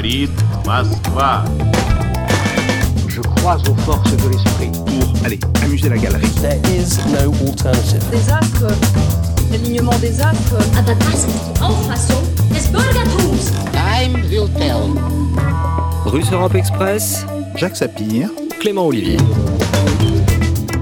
говорит Москва. Je crois aux forces de l'esprit. Pour, allez, amuser la galerie. There is no alternative. Des astres, l'alignement des astres. Aber das ist die Auffassung des Bürgertums. Time will tell. Russe Europe Express, Jacques Sapir. Clément Olivier.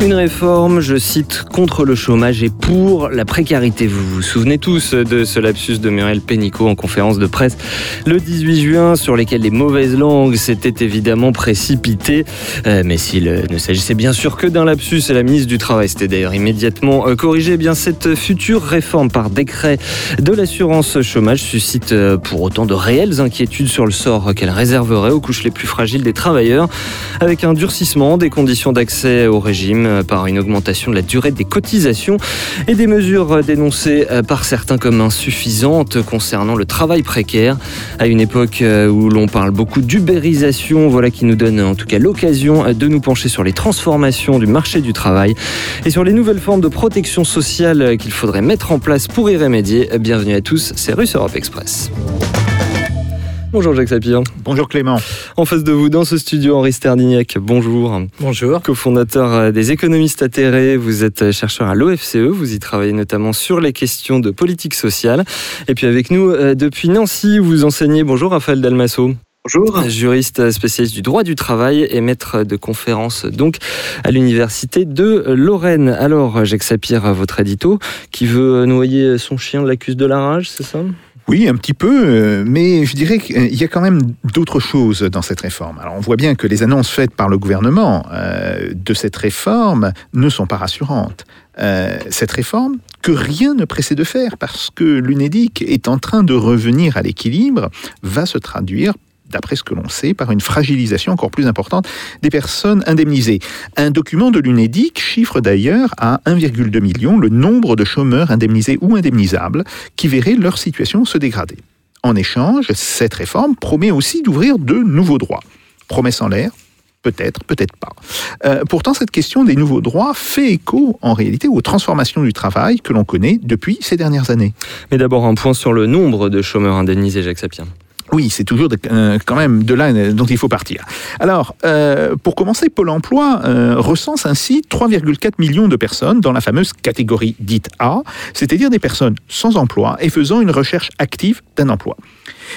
Une réforme, je cite, contre le chômage et pour la précarité. Vous vous souvenez tous de ce lapsus de Muriel Pénicaud en conférence de presse le 18 juin sur lesquels les mauvaises langues s'étaient évidemment précipitées. Euh, mais s'il ne s'agissait bien sûr que d'un lapsus, et la ministre du Travail s'était d'ailleurs immédiatement euh, corrigé, eh bien cette future réforme par décret de l'assurance chômage suscite euh, pour autant de réelles inquiétudes sur le sort qu'elle réserverait aux couches les plus fragiles des travailleurs, avec un durcissement des conditions d'accès au régime par une augmentation de la durée des cotisations et des mesures dénoncées par certains comme insuffisantes concernant le travail précaire. À une époque où l'on parle beaucoup d'ubérisation, voilà qui nous donne en tout cas l'occasion de nous pencher sur les transformations du marché du travail et sur les nouvelles formes de protection sociale qu'il faudrait mettre en place pour y remédier. Bienvenue à tous, c'est Russe Europe Express. Bonjour Jacques Sapir. Bonjour Clément. En face de vous, dans ce studio, Henri Sterdignac, bonjour. Bonjour. Cofondateur des économistes atterrés, vous êtes chercheur à l'OFCE, vous y travaillez notamment sur les questions de politique sociale. Et puis avec nous, euh, depuis Nancy, vous enseignez, bonjour Raphaël Dalmasso. Bonjour. Juriste spécialiste du droit du travail et maître de conférences donc à l'université de Lorraine. Alors, Jacques Sapir, votre édito, qui veut noyer son chien l'accuse de la rage, c'est ça? Oui, un petit peu, euh, mais je dirais qu'il y a quand même d'autres choses dans cette réforme. Alors on voit bien que les annonces faites par le gouvernement euh, de cette réforme ne sont pas rassurantes. Euh, cette réforme, que rien ne pressait de faire, parce que l'UNEDIC est en train de revenir à l'équilibre, va se traduire d'après ce que l'on sait, par une fragilisation encore plus importante des personnes indemnisées. Un document de l'UNEDIC chiffre d'ailleurs à 1,2 million le nombre de chômeurs indemnisés ou indemnisables qui verraient leur situation se dégrader. En échange, cette réforme promet aussi d'ouvrir de nouveaux droits. Promesse en l'air? Peut-être, peut-être pas. Euh, pourtant, cette question des nouveaux droits fait écho en réalité aux transformations du travail que l'on connaît depuis ces dernières années. Mais d'abord un point sur le nombre de chômeurs indemnisés, Jacques Sapien. Oui, c'est toujours euh, quand même de là dont il faut partir. Alors, euh, pour commencer, Pôle Emploi euh, recense ainsi 3,4 millions de personnes dans la fameuse catégorie dite A, c'est-à-dire des personnes sans emploi et faisant une recherche active d'un emploi.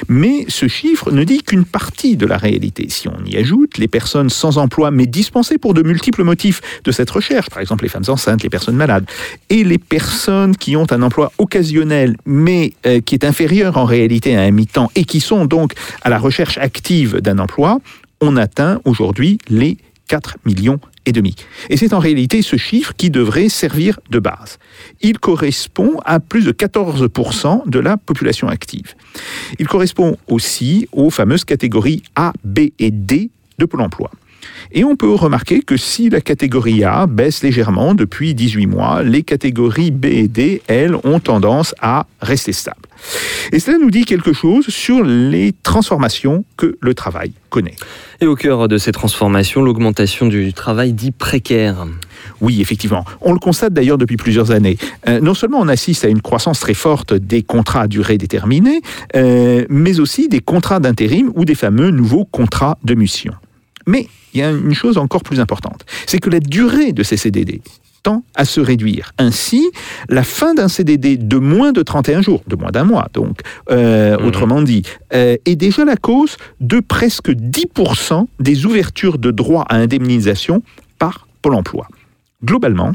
Mais ce chiffre ne dit qu'une partie de la réalité. Si on y ajoute les personnes sans emploi mais dispensées pour de multiples motifs de cette recherche, par exemple les femmes enceintes, les personnes malades, et les personnes qui ont un emploi occasionnel mais euh, qui est inférieur en réalité à un mi-temps et qui sont donc à la recherche active d'un emploi, on atteint aujourd'hui les 4 millions et demi. Et c'est en réalité ce chiffre qui devrait servir de base. Il correspond à plus de 14% de la population active. Il correspond aussi aux fameuses catégories A, B et D de Pôle emploi. Et on peut remarquer que si la catégorie A baisse légèrement depuis 18 mois, les catégories B et D, elles, ont tendance à rester stables. Et cela nous dit quelque chose sur les transformations que le travail connaît. Et au cœur de ces transformations, l'augmentation du travail dit précaire. Oui, effectivement. On le constate d'ailleurs depuis plusieurs années. Euh, non seulement on assiste à une croissance très forte des contrats à durée déterminée, euh, mais aussi des contrats d'intérim ou des fameux nouveaux contrats de mission. Mais il y a une chose encore plus importante, c'est que la durée de ces CDD tend à se réduire. Ainsi, la fin d'un CDD de moins de 31 jours, de moins d'un mois donc, euh, mmh. autrement dit, euh, est déjà la cause de presque 10% des ouvertures de droits à indemnisation par Pôle Emploi. Globalement,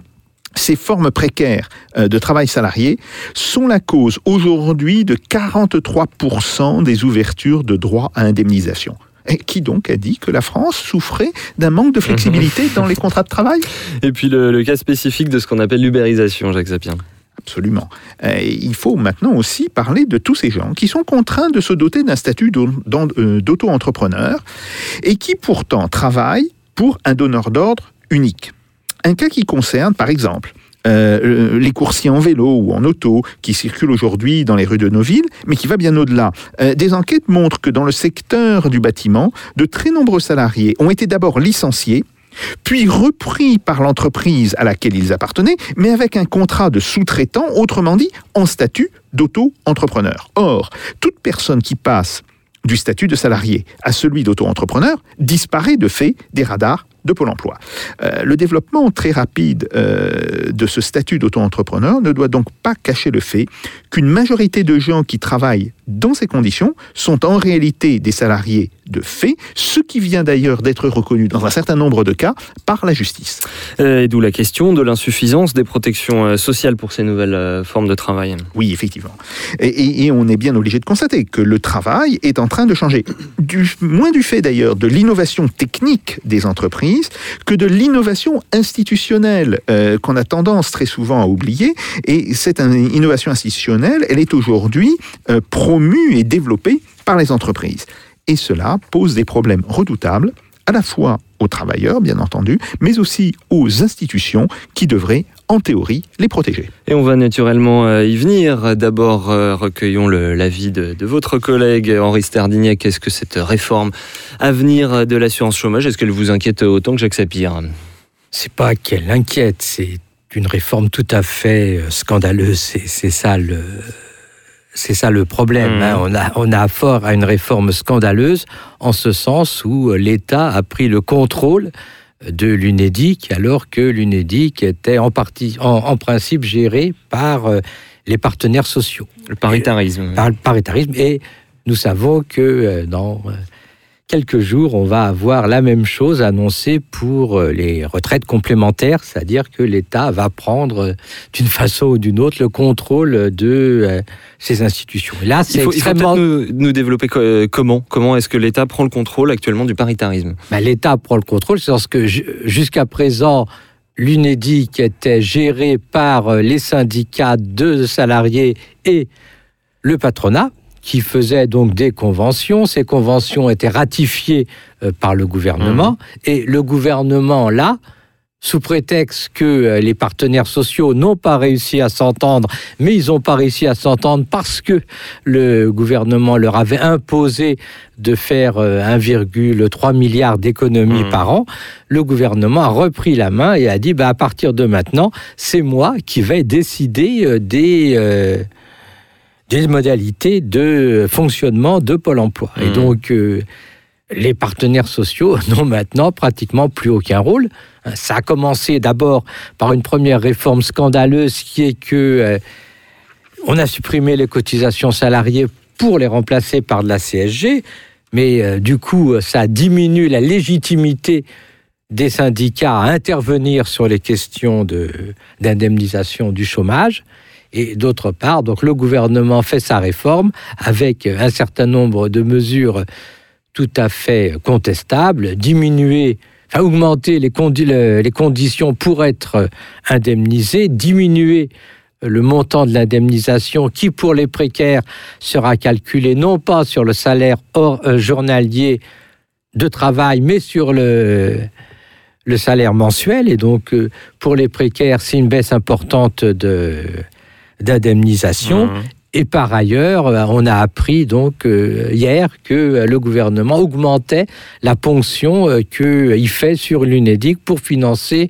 ces formes précaires de travail salarié sont la cause aujourd'hui de 43% des ouvertures de droits à indemnisation. Qui donc a dit que la France souffrait d'un manque de flexibilité dans les contrats de travail? Et puis le, le, cas spécifique de ce qu'on appelle l'ubérisation, Jacques Sapien. Absolument. Euh, il faut maintenant aussi parler de tous ces gens qui sont contraints de se doter d'un statut d'auto-entrepreneur et qui pourtant travaillent pour un donneur d'ordre unique. Un cas qui concerne, par exemple, euh, les coursiers en vélo ou en auto qui circulent aujourd'hui dans les rues de nos villes, mais qui va bien au-delà. Euh, des enquêtes montrent que dans le secteur du bâtiment, de très nombreux salariés ont été d'abord licenciés, puis repris par l'entreprise à laquelle ils appartenaient, mais avec un contrat de sous-traitant, autrement dit en statut d'auto-entrepreneur. Or, toute personne qui passe du statut de salarié à celui d'auto-entrepreneur disparaît de fait des radars de Pôle emploi. Euh, le développement très rapide euh, de ce statut d'auto-entrepreneur ne doit donc pas cacher le fait qu'une majorité de gens qui travaillent dans ces conditions sont en réalité des salariés de fait, ce qui vient d'ailleurs d'être reconnu dans un certain nombre de cas par la justice. Euh, et d'où la question de l'insuffisance des protections sociales pour ces nouvelles formes de travail. Oui, effectivement. Et, et- et on est bien obligé de constater que le travail est en train de changer. Du, moins du fait d'ailleurs de l'innovation technique des entreprises que de l'innovation institutionnelle euh, qu'on a tendance très souvent à oublier. Et cette in- innovation institutionnelle, elle est aujourd'hui euh, promue et développée par les entreprises. Et cela pose des problèmes redoutables à la fois aux travailleurs, bien entendu, mais aussi aux institutions qui devraient, en théorie, les protéger. Et on va naturellement euh, y venir. D'abord, euh, recueillons l'avis de, de votre collègue Henri Stardignac. Qu'est-ce que cette réforme à venir de l'assurance chômage Est-ce qu'elle vous inquiète autant que Jacques Sapir? C'est pas qu'elle inquiète, c'est une réforme tout à fait euh, scandaleuse. C'est ça le. C'est ça le problème. Mhm. hein. On, a, on a affaire à une réforme scandaleuse en ce sens où euh, l'État a pris le contrôle de l'UNEDIC alors que l'UNEDIC était en, partie, en, en principe géré par euh, les partenaires sociaux Le paritarisme. par le paritarisme. Et nous savons que euh, dans euh, quelques jours, on va avoir la même chose annoncée pour euh, les retraites complémentaires, c'est-à-dire que l'État va prendre euh, d'une façon ou d'une autre le contrôle de euh, ces institutions. Et là, Il c'est faut, il faut extrêmement... peut-être nous, nous développer co- comment Comment est-ce que l'État prend le contrôle actuellement du paritarisme? Ben, L'État prend le contrôle, c'est parce que ju- jusqu'à présent, l'UNEDIC était géré par les syndicats de salariés et le patronat, qui faisaient donc des conventions. Ces conventions étaient ratifiées euh, par le gouvernement, et le gouvernement, là, sous prétexte que euh, les partenaires sociaux n'ont pas réussi à s'entendre, mais ils n'ont pas réussi à s'entendre parce que le gouvernement leur avait imposé de faire euh, 1,3 milliard d'économies Mhm. par an, le gouvernement a repris la main et a dit bah, à partir de maintenant, c'est moi qui vais décider euh, des, euh, des modalités de fonctionnement de Pôle emploi. Et Mhm. donc, euh, les partenaires sociaux n'ont maintenant pratiquement plus aucun rôle. Hein, Ça a commencé d'abord par une première réforme scandaleuse qui est que euh, on a supprimé les cotisations salariées pour les remplacer par de la CSG, mais euh, du coup, ça diminue la légitimité des syndicats à intervenir sur les questions de- d'indemnisation du chômage. Et d'autre part, donc le gouvernement fait sa réforme avec un certain nombre de mesures tout à fait contestables, diminuer, enfin augmenter les, condi- le- les conditions pour être indemnisé, diminuer le montant de l'indemnisation qui, pour les précaires, sera calculé non pas sur le salaire hors euh, journalier de travail, mais sur le, salaire mensuel. Et donc, euh, pour les précaires, c'est une baisse importante de d'indemnisation. Mhm. Et par ailleurs, euh, on a appris donc euh, hier que euh, le gouvernement augmentait la ponction qu'il fait sur l'UNEDIC pour financer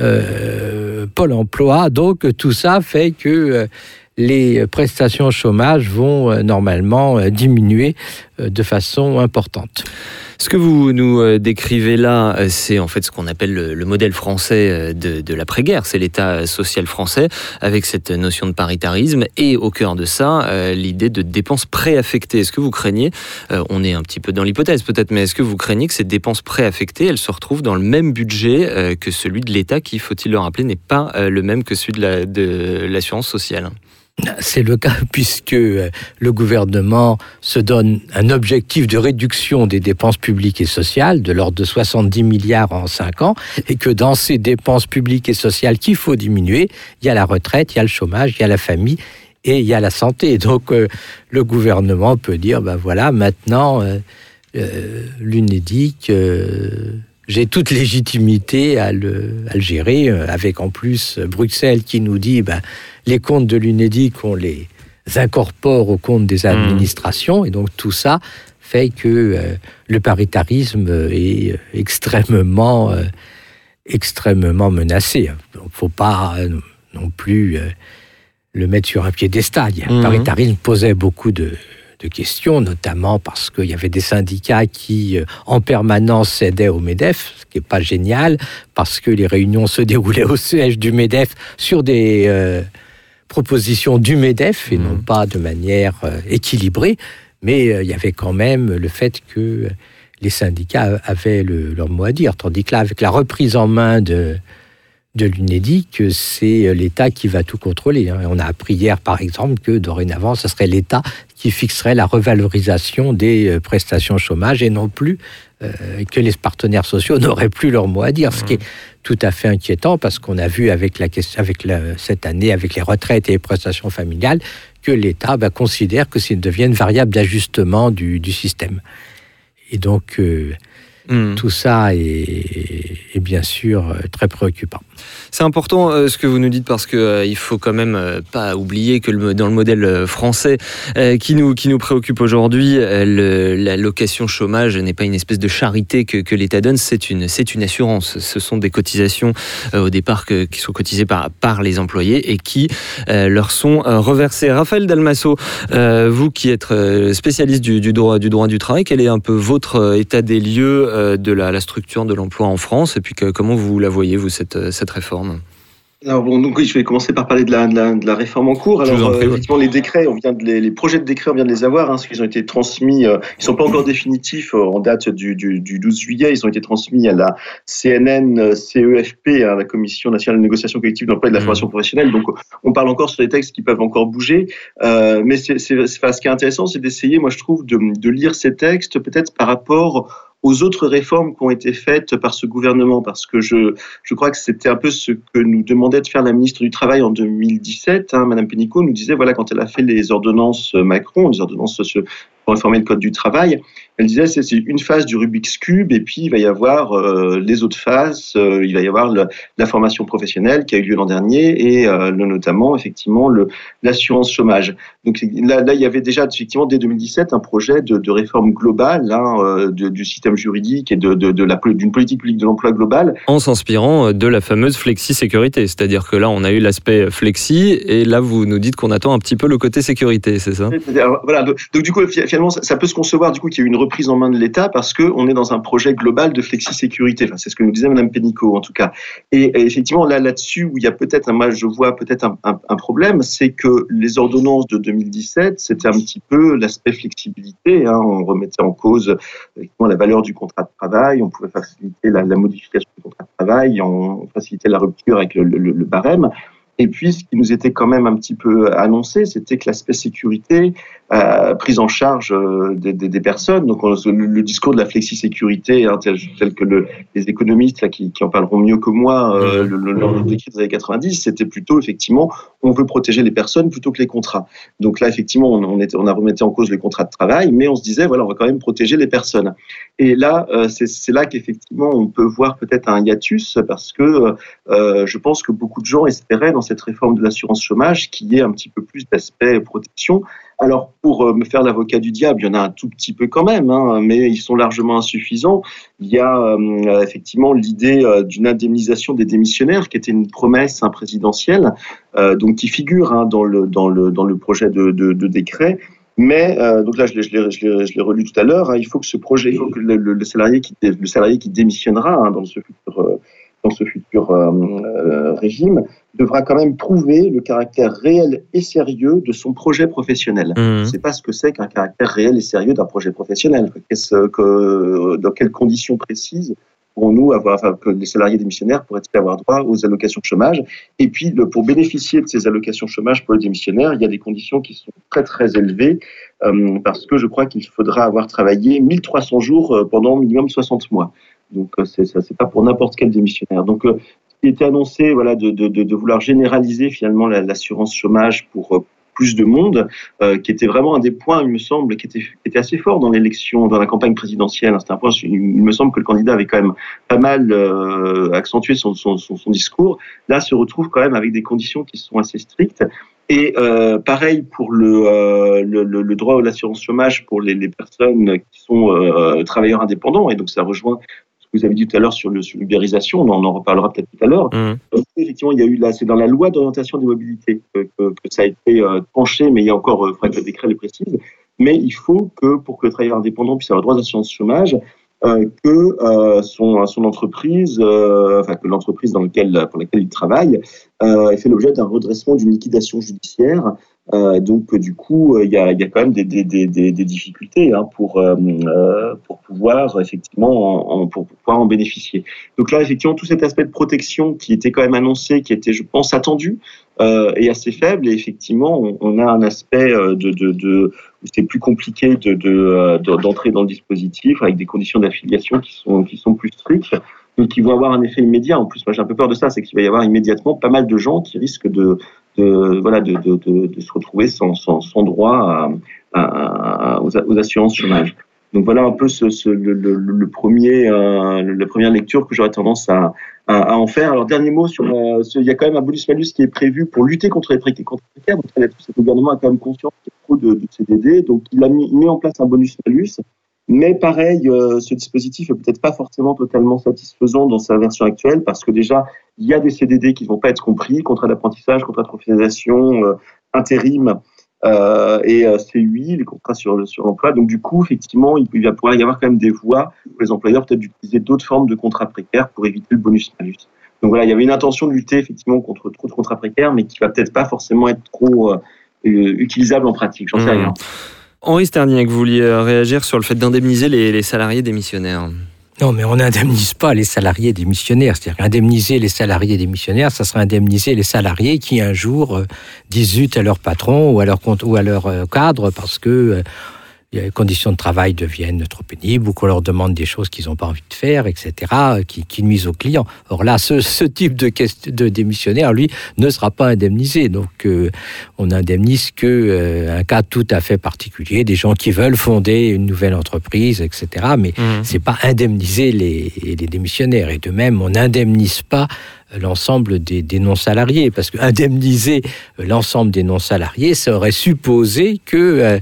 euh, Pôle Emploi. Donc tout ça fait que les prestations chômage vont euh, normalement euh, diminuer euh, de façon importante. Ce que vous nous décrivez là, c'est en fait ce qu'on appelle le, le modèle français de, l'après-guerre. C'est l'État social français avec cette notion de paritarisme et au cœur de ça, l'idée de dépenses préaffectées. Est-ce que vous craignez, on est un petit peu dans l'hypothèse peut-être, mais est-ce que vous craignez que ces dépenses préaffectées, elles se retrouvent dans le même budget que celui de l'État qui, faut-il le rappeler, n'est pas le même que celui de l'assurance sociale? C'est le cas puisque euh, le gouvernement se donne un objectif de réduction des dépenses publiques et sociales de l'ordre de 70 milliards en 5 ans et que dans ces dépenses publiques et sociales qu'il faut diminuer, il y a la retraite, il y a le chômage, il y a la famille et il y a la santé. Donc euh, le gouvernement peut dire, ben voilà, maintenant euh, euh, l'UNEDIC, euh, j'ai toute légitimité à le, à le gérer, euh, avec en plus Bruxelles qui nous dit, ben, les comptes de l'UNEDIC, on les incorpore aux comptes des administrations, et donc tout ça fait que euh, le paritarisme est euh, extrêmement, euh, extrêmement menacé. Donc, faut pas euh, non plus le mettre sur un piédestal. Le Mhm. paritarisme posait beaucoup de, de questions, notamment parce qu'il y avait des syndicats qui, euh, en permanence, cédaient au MEDEF, ce qui n'est pas génial, parce que les réunions se déroulaient au siège du MEDEF sur des euh, propositions du MEDEF et Mmh. non pas de manière euh, équilibrée. Mais il y avait quand même le fait que les syndicats avaient le- leur mot à dire, tandis que là, avec la reprise en main de, de l'UNEDIC, c'est l'État qui va tout contrôler. hein. On a appris hier, par exemple, que dorénavant, ce serait l'État qui fixerait la revalorisation des euh, prestations chômage et non plus euh, que les partenaires sociaux n'auraient plus leur mot à dire, ce qui est tout à fait inquiétant parce qu'on a vu avec, la question, avec la- cette année, avec les retraites et les prestations familiales, que l'État bah, considère que c'est deviennent variable d'ajustement du, du système. Et donc, euh, Hmm. tout ça est, est bien sûr très préoccupant. C'est important euh, ce que vous nous dites parce que euh, faut quand même euh, pas oublier que dans le modèle euh, français qui nous qui nous préoccupe aujourd'hui, la location chômage n'est pas une espèce de charité que, l'État donne, c'est une une assurance. Ce sont des cotisations au départ qui sont cotisées par par les employés et qui leur sont reversées. Raphaël Dalmasso, vous qui êtes spécialiste du, droit du droit du travail, quel est un peu votre état des lieux de la, structure de l'emploi en France et puis comment vous la voyez vous cette cette réforme Alors bon, donc oui, je vais commencer par parler de la, de la, de la réforme en cours. Alors, en prie, euh, oui. effectivement, les décrets, on vient de les, les projets de décrets, on vient de les avoir, hein, parce qu'ils ont été transmis. euh, ils sont pas encore définitifs euh, en date du, du, du 12 juillet. Ils ont été transmis à la CNN, euh, CEFP, à la Commission nationale de négociation collective d'emploi et de la formation professionnelle. Donc, on parle encore sur des textes qui peuvent encore bouger. Mais c'est, c'est, c'est- enfin, ce qui est intéressant, c'est d'essayer, moi, je trouve, de, de lire ces textes peut-être par rapport aux autres réformes qui ont été faites par ce gouvernement, parce que je, je crois que c'était un peu ce que nous demandait de faire la ministre du Travail en 2017. Hein, Madame Pénicaud nous disait, voilà, quand elle a fait les ordonnances Macron, les ordonnances réformer le code du travail, elle disait c'est c'est une phase du Rubik's Cube et puis il va y avoir euh, les autres phases, euh, il va y avoir le- la formation professionnelle qui a eu lieu l'an dernier et euh, le- notamment effectivement l'assurance chômage. Donc là, là, il y avait déjà effectivement dès 2017 un projet de, de réforme globale hein, de- du système juridique et de, la d'une politique publique de l'emploi globale en s'inspirant de la fameuse flexi-sécurité. C'est-à-dire que là, on a eu l'aspect flexi, et là, vous nous dites qu'on attend un petit peu le côté sécurité, c'est ça? Voilà, donc, donc, du coup, finalement, ça, peut se concevoir du coup qu'il y a eu une reprise en main de l'État parce que on est dans un projet global de flexi-sécurité. C'est ce que nous disait Madame Pénicaud, en tout cas. Et, effectivement, là, là-dessus, où il y a peut-être, moi, je vois peut-être un, problème, c'est que les ordonnances de 2017, c'était un petit peu l'aspect flexibilité. hein. on remettait en cause la valeur du contrat de travail, on pouvait faciliter la, modification du contrat de travail, on facilitait la rupture avec le barème. Et puis, ce qui nous était quand même un petit peu annoncé, c'était que l'aspect sécurité, euh, prise en charge euh, des, des- des personnes, donc on- le, le discours de la flexi-sécurité, hein, tel, tel que le- les économistes là, qui, qui en parleront mieux que moi, euh, le, le, lors des années 90, c'était plutôt effectivement, on veut protéger les personnes plutôt que les contrats. Donc là, effectivement, on, on, était, on a remetté en cause les contrats de travail, mais on se disait, voilà, on va quand même protéger les personnes. Et là, euh, c'est là qu'effectivement, on peut voir peut-être un hiatus, parce que je pense que beaucoup de gens espéraient dans cette réforme de l'assurance chômage qu'il y ait un petit peu plus d'aspect protection. Alors, pour euh, me faire l'avocat du diable, il y en a un tout petit peu quand même, hein, mais ils sont largement insuffisants. Il y a euh, effectivement l'idée euh, d'une indemnisation des démissionnaires, qui était une promesse hein, présidentielle, donc qui figure hein, dans, le, projet de, décret. Mais donc là, je l'ai, relu tout à l'heure. il faut que ce projet, il faut que le, salarié qui qui démissionnera dans ce futur dans ce futur euh, euh, régime devra quand même prouver le caractère réel et sérieux de son projet professionnel. Mmh. Sais pas ce que c'est qu'un caractère réel et sérieux d'un projet professionnel. Qu'est-ce que, dans quelles conditions précises pourrons-nous avoir, enfin, que les salariés démissionnaires pourraient avoir droit aux allocations chômage? Et puis, le, pour bénéficier de ces allocations chômage pour les démissionnaires, il y a des conditions qui sont très très élevées euh, parce que je crois qu'il faudra avoir travaillé 1300 jours pendant minimum 60 mois. Donc, euh, c'est ça, c'est pas pour n'importe quel démissionnaire. Donc, euh, qui était annoncé, voilà, de, de, de, vouloir généraliser finalement la- l'assurance chômage pour euh, plus de monde, euh, qui était vraiment un des points, il me semble, qui était, qui était assez fort dans l'élection, dans la campagne présidentielle. C'était un point, il me semble que le candidat avait quand même pas mal euh, accentué son, son, son, discours. Là, se retrouve quand même avec des conditions qui sont assez strictes. Et euh, pareil pour le, le, le, droit à l'assurance chômage pour les, les personnes qui sont travailleurs indépendants. Et donc, ça rejoint vous avez dit tout à l'heure sur le- sur l'ubérisation. On en reparlera peut-être tout à l'heure. Mmh. Effectivement, il y a eu là, c'est dans la loi d'orientation des mobilités que, que, que ça a été euh, tranché, mais il y a encore, il faudrait que le décret le précise. mais il faut que pour que le travailleur indépendant puisse avoir droit d'assurance chômage, euh, que euh, son, son entreprise, euh, enfin que l'entreprise dans lequel, pour laquelle il travaille, euh, ait fait l'objet d'un redressement, d'une liquidation judiciaire. Euh, donc du coup, il y a, y a quand même des, des, des, des difficultés hein, pour, euh, euh, pour pouvoir effectivement en, en- pour pouvoir en bénéficier. Donc là, effectivement, tout cet aspect de protection qui était quand même annoncé, qui était, je pense, attendu, euh, est assez faible. Et effectivement, on, on a un aspect euh, de, de, de c'est plus compliqué de, de, euh, de- d'entrer dans le dispositif avec des conditions d'affiliation qui sont, qui sont plus strictes et qui vont avoir un effet immédiat. En plus, moi j'ai un peu peur de ça, c'est qu'il va y avoir immédiatement pas mal de gens qui risquent de, de, voilà, de, se retrouver sans, droit aux, assurances chômage. Donc voilà un peu le, premier, euh, la première lecture que j'aurais tendance à, en faire. Alors dernier mot sur, euh, il y a quand même un bonus-malus qui est prévu pour lutter contre les précaires. Donc le gouvernement a quand même conscience qu'il y de, de CDD, donc il a mis, met en place un bonus-malus. Mais pareil, euh, ce dispositif est peut-être pas forcément totalement satisfaisant dans sa version actuelle parce que déjà, il y a des CDD qui vont pas être compris, contrat d'apprentissage, contrat de professionnalisation, euh, intérim euh, et euh, CUI, les contrats sur, sur l'emploi. Donc du coup, effectivement, il, il va pouvoir y avoir quand même des voies pour les employeurs peut-être d'utiliser d'autres formes de contrats précaires pour éviter le bonus-malus. Donc voilà, il y avait une intention de lutter effectivement contre trop de contrats précaires, mais qui va peut-être pas forcément être trop euh, utilisable en pratique. J'en sais Mmh. rien. Henri Sterniak, vous vouliez réagir sur le fait d'indemniser les, les salariés démissionnaires? Non, mais on n'indemnise pas les salariés démissionnaires. C'est-à-dire indemniser les salariés démissionnaires, ça serait indemniser les salariés qui un jour euh, disent à leur patron ou à leur, compte- ou à leur euh, cadre parce que euh, les conditions de travail deviennent trop pénibles ou qu'on leur demande des choses qu'ils n'ont pas envie de faire, etc., qui, qui nuisent aux clients. Or là, ce, ce type de, de démissionnaire, lui, ne sera pas indemnisé. Donc, euh, on indemnise que euh, un cas tout à fait particulier, des gens qui veulent fonder une nouvelle entreprise, etc., mais c'est pas indemniser les, les démissionnaires. Et de même, on n'indemnise pas l'ensemble des, des non-salariés, parce que indemniser l'ensemble des non-salariés, ça aurait supposé que euh,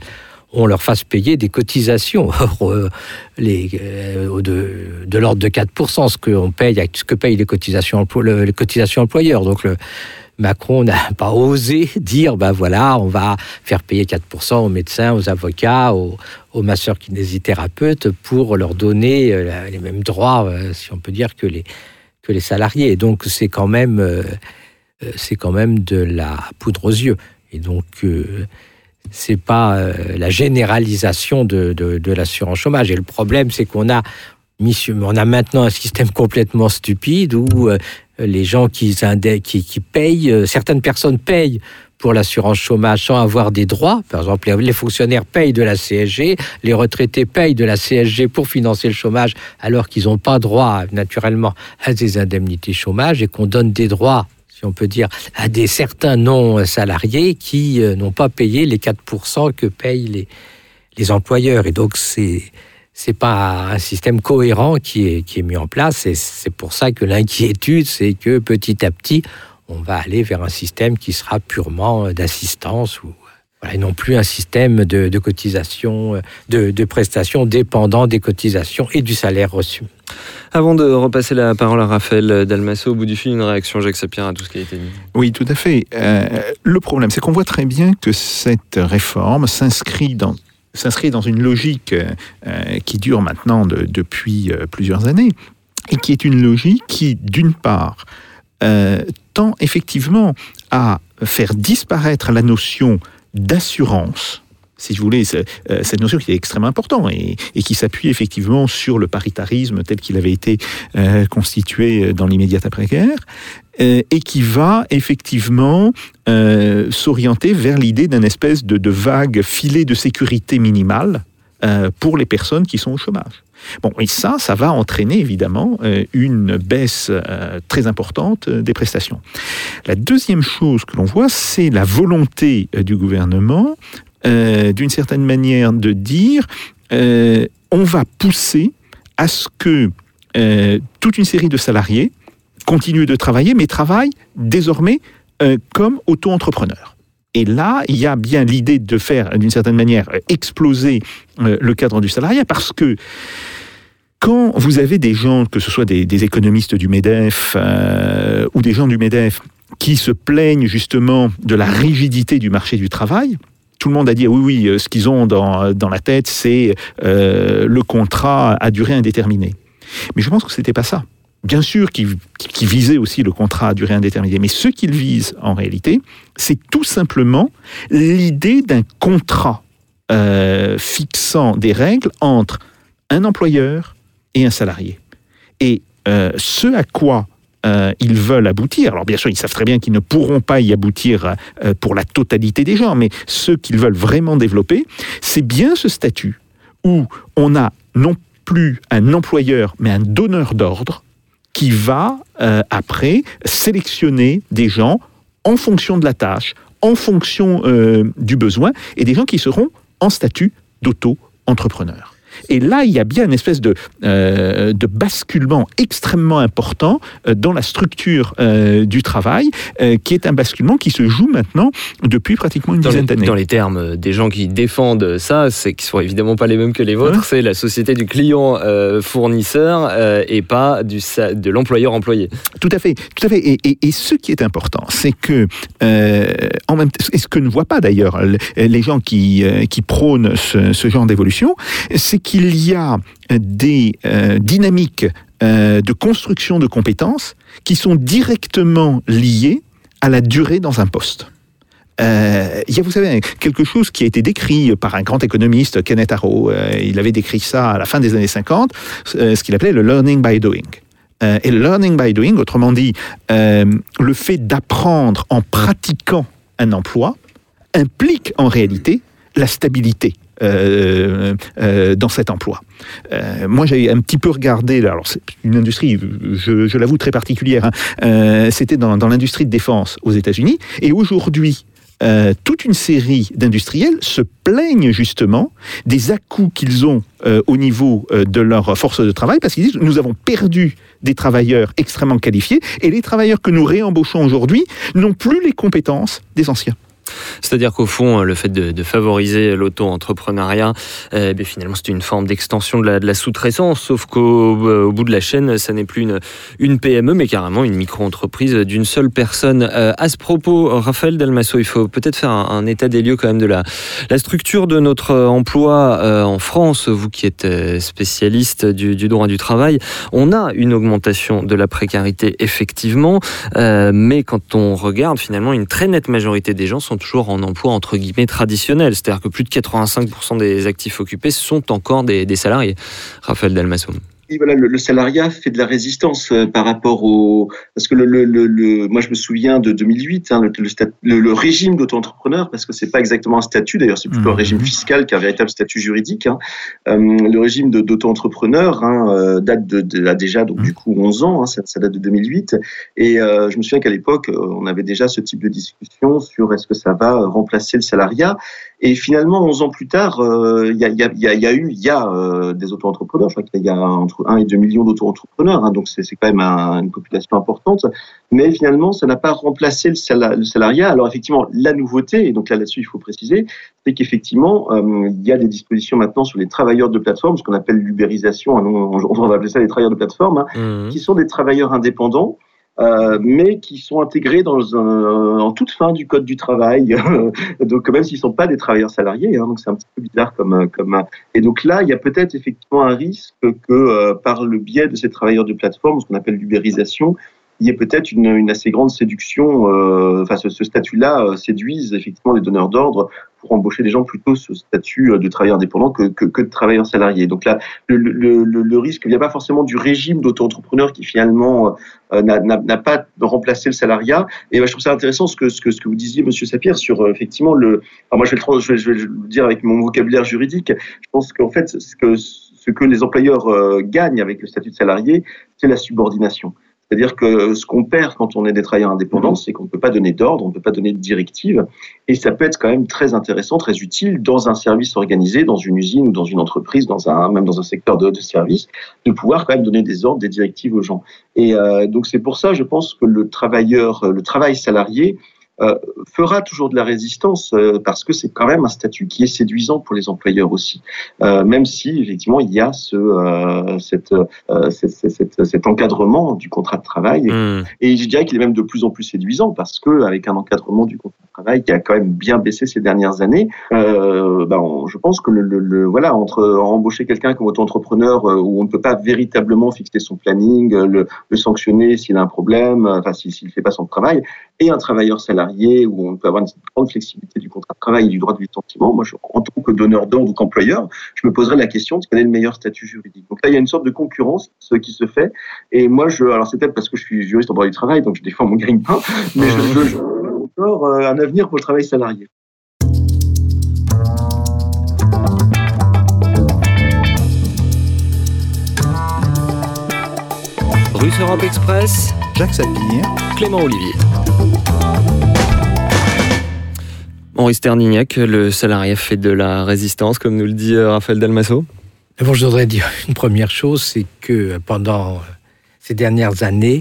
on leur fasse payer des cotisations Or, euh, les, euh, de, de l'ordre de 4%, ce que, on paye, ce que payent les cotisations, le- les cotisations employeurs. Donc, Macron n'a pas osé dire, ben voilà, on va faire payer 4% aux médecins, aux avocats, aux, aux masseurs kinésithérapeutes pour leur donner euh, les mêmes droits, si on peut dire, que les, que les salariés. Et donc, c'est quand même, c'est quand même de la poudre aux yeux. Et donc, c'est pas euh, la généralisation de, de, l'assurance chômage. Et le problème, c'est qu'on a on a maintenant un système complètement stupide où euh, les gens qui, qui, qui payent, euh, certaines personnes payent pour l'assurance chômage sans avoir des droits. Par exemple, les fonctionnaires payent de la CSG, les retraités payent de la CSG pour financer le chômage, alors qu'ils n'ont pas droit, naturellement, à des indemnités chômage et qu'on donne des droits si on peut dire, à des certains non-salariés qui euh, n'ont pas payé les 4% que payent les, les employeurs. Et donc, c'est c'est pas un système cohérent qui est, qui est mis en place. Et c'est pour ça que l'inquiétude, c'est que petit à petit, on va aller vers un système qui sera purement euh, d'assistance ou voilà, et non plus un système de, de cotisation, euh, de, de prestations dépendant des cotisations et du salaire reçu. Avant de repasser la parole à Raphaël Dalmasso, au bout du fil, une réaction, Jacques Sapir, à tout ce qui a été dit. Oui, tout à fait. Euh, le problème, c'est qu'on voit très bien que cette réforme s'inscrit dans s'inscrit dans une logique euh, qui dure maintenant de- depuis euh, plusieurs années et qui est une logique qui, d'une part, euh, tend effectivement à faire disparaître la notion d'assurance. Si vous voulez, c'est, euh, cette notion qui est extrêmement importante et, qui s'appuie effectivement sur le paritarisme tel qu'il avait été euh, constitué dans l'immédiate après-guerre, euh, et qui va effectivement s'orienter vers l'idée d'un espèce de, de vague filet de sécurité minimale euh, pour les personnes qui sont au chômage. Bon, et ça, ça va entraîner évidemment euh, une baisse euh, très importante des prestations. La deuxième chose que l'on voit, c'est la volonté du gouvernement, d'une certaine manière, de dire on va pousser à ce que toute une série de salariés continuent de travailler, mais travaillent désormais comme auto-entrepreneurs. Et là, il y a bien l'idée de faire, d'une certaine manière, exploser euh, le cadre du salariat, parce que quand vous avez des gens, que ce soit des, économistes du MEDEF euh, ou des gens du MEDEF, qui se plaignent justement de la rigidité du marché du travail, tout le monde a dit oui, oui, euh, ce qu'ils ont dans, dans la tête, c'est le contrat à durée indéterminée. Mais je pense que c'était pas ça. Bien sûr qu'ils visaient aussi le contrat à durée indéterminée, mais ce qu'ils visent en réalité, c'est tout simplement l'idée d'un contrat euh, fixant des règles entre un employeur et un salarié. Et euh, ce à quoi euh, ils veulent aboutir, alors bien sûr ils savent très bien qu'ils ne pourront pas y aboutir pour la totalité des gens, mais ce qu'ils veulent vraiment développer, c'est bien ce statut où on a non plus un employeur, mais un donneur d'ordre qui va euh, après sélectionner des gens en fonction de la tâche, en fonction euh, du besoin, et des gens qui seront en statut d'auto-entrepreneur. Et là, il y a bien une espèce de, euh, de basculement extrêmement important euh, dans la structure euh, du travail, euh, qui est un basculement qui se joue maintenant depuis pratiquement une Dans dizaine d'années. dans les termes des gens qui défendent ça, c'est qui sont évidemment pas les mêmes que les vôtres. Ouais. C'est la société du client fournisseur et pas du de l'employeur employé. Tout à fait, tout à fait. Et, et- et ce qui est important, c'est que, en même et ce que ne voient pas d'ailleurs le- les gens qui, qui prônent ce, ce genre d'évolution, c'est qu'il y a des euh, dynamiques euh, de construction de compétences qui sont directement liées à la durée dans un poste. Euh, il y a, vous savez, quelque chose qui a été décrit par un grand économiste, Kenneth Arrow. il avait décrit ça à la fin des années 50, euh, ce qu'il appelait le learning by doing. Et le learning by doing, autrement dit, le fait d'apprendre en pratiquant un emploi, implique en réalité la stabilité. Euh, euh, dans cet emploi. Euh, moi, j'ai un petit peu regardé, alors c'est une industrie, je, l'avoue, très particulière. hein. Euh, C'était dans, l'industrie de défense aux États-Unis. Et aujourd'hui, euh, toute une série d'industriels se plaignent justement des à-coups qu'ils ont euh, au niveau euh, de leur force de travail parce qu'ils disent nous avons perdu des travailleurs extrêmement qualifiés et les travailleurs que nous réembauchons aujourd'hui n'ont plus les compétences des anciens. C'est-à-dire qu'au fond, le fait de, favoriser l'auto-entrepreneuriat, ben finalement, c'est une forme d'extension de la, sous-traitance, sauf qu'au euh, bout de la chaîne, ça n'est plus une, PME, mais carrément une micro-entreprise d'une seule personne. Euh, à ce propos, Raphaël Dalmasso, il faut peut-être faire un, état des lieux quand même de la, la structure de notre emploi euh, en France. Vous qui êtes spécialiste du, droit du travail, on a une augmentation de la précarité, effectivement, mais quand on regarde, finalement, une très nette majorité des gens sont toujours en emploi entre guillemets traditionnel. C'est-à-dire que plus de 85% des actifs occupés sont encore des, salariés. Raphaël Dalmasso. Et voilà, le, le salariat fait de la résistance euh, par rapport au parce que le, le, le, le- moi je me souviens de 2008 hein, le, régime d'auto-entrepreneur parce que c'est pas exactement un statut d'ailleurs c'est plutôt un Mhm. régime fiscal qu'un véritable statut juridique hein. Euh, le régime d'auto-entrepreneur hein, euh, date de, de là, déjà donc du coup 11 ans ça, ça date de 2008 et euh, je me souviens qu'à l'époque on avait déjà ce type de discussion sur est-ce que ça va remplacer le salariat et finalement 11 ans plus tard euh, il y, a, y, a, y a- y a eu il y a euh, des auto-entrepreneurs. Je crois qu'il y a entre 1 et 2 millions d'auto-entrepreneurs hein, donc c'est quand même un- une population importante. Mais finalement ça n'a pas remplacé le, sala- le salariat. Alors effectivement la nouveauté et donc là là-dessus il faut préciser c'est qu'effectivement euh, il y a des dispositions maintenant sur les travailleurs de plateforme ce qu'on appelle l'ubérisation hein, on, on va appeler ça les travailleurs de plateforme hein, qui sont des travailleurs indépendants, euh, mais qui sont intégrés dans un, en toute fin du code du travail. donc même s'ils ne sont pas des travailleurs salariés, hein, donc c'est un petit peu bizarre comme comme. Et donc là, il y a peut-être effectivement un risque que euh, par le biais de ces travailleurs de plateforme, ce qu'on appelle l'ubérisation, il y ait peut-être une, assez grande séduction, euh, enfin ce, statut-là euh, séduise effectivement les donneurs d'ordre pour embaucher des gens plutôt ce statut euh, de travailleur indépendant que, de travailleur salarié. Donc là, le, risque ne vient pas forcément du régime d'auto-entrepreneur qui finalement n'a pas remplacé le salariat. Et ben, je trouve ça intéressant ce que, vous disiez, Monsieur Sapir, sur effectivement le. Alors moi, je vais, le, dire avec mon vocabulaire juridique. Je pense qu'en fait, ce que, les employeurs gagnent avec le statut de salarié, c'est la subordination. C'est-à-dire que ce qu'on perd quand on est des travailleurs indépendants, c'est qu'on ne peut pas donner d'ordre, on ne peut pas donner de directive. Et ça peut être quand même très intéressant, très utile dans un service organisé, dans une usine ou dans une entreprise, dans un, même dans un secteur de, de service, de pouvoir quand même donner des ordres, des directives aux gens. Et euh, donc c'est pour ça, je pense que le travailleur, le travail salarié euh, fera toujours de la résistance euh, parce que c'est quand même un statut qui est séduisant pour les employeurs aussi, euh, même si effectivement il y a ce, euh, cette, euh, cet- cet- cet encadrement du contrat de travail. Hmm. Et je dirais qu'il est même de plus en plus séduisant parce que avec un encadrement du contrat de travail qui a quand même bien baissé ces dernières années, euh, ben, on- je pense que le, le- le- voilà entre embaucher quelqu'un comme auto-entrepreneur euh, où on ne peut pas véritablement fixer son planning, euh, le, le sanctionner s'il a un problème, euh, enfin s'il ne fait pas son travail, et un travailleur salarié où on peut avoir une grande flexibilité du contrat de travail et du droit de licenciement. Moi, je, en tant que donneur d'ordre ou qu'employeur, je me poserais la question de quel est le meilleur statut juridique. Donc là, il y a une sorte de concurrence ce qui se fait. Et moi, je, alors c'est peut-être parce que je suis juriste en droit du travail, donc je défends mon gagne-pain, mais je, je, je vois encore euh, un avenir pour le travail salarié. Russe Europe Express, Jacques Sapir. Clément Olivier. Henri Sterdignac, le salarié fait de la résistance, comme nous le dit euh, Raphaël Dalmasso. Je voudrais dire une première chose, c'est que pendant ces dernières années,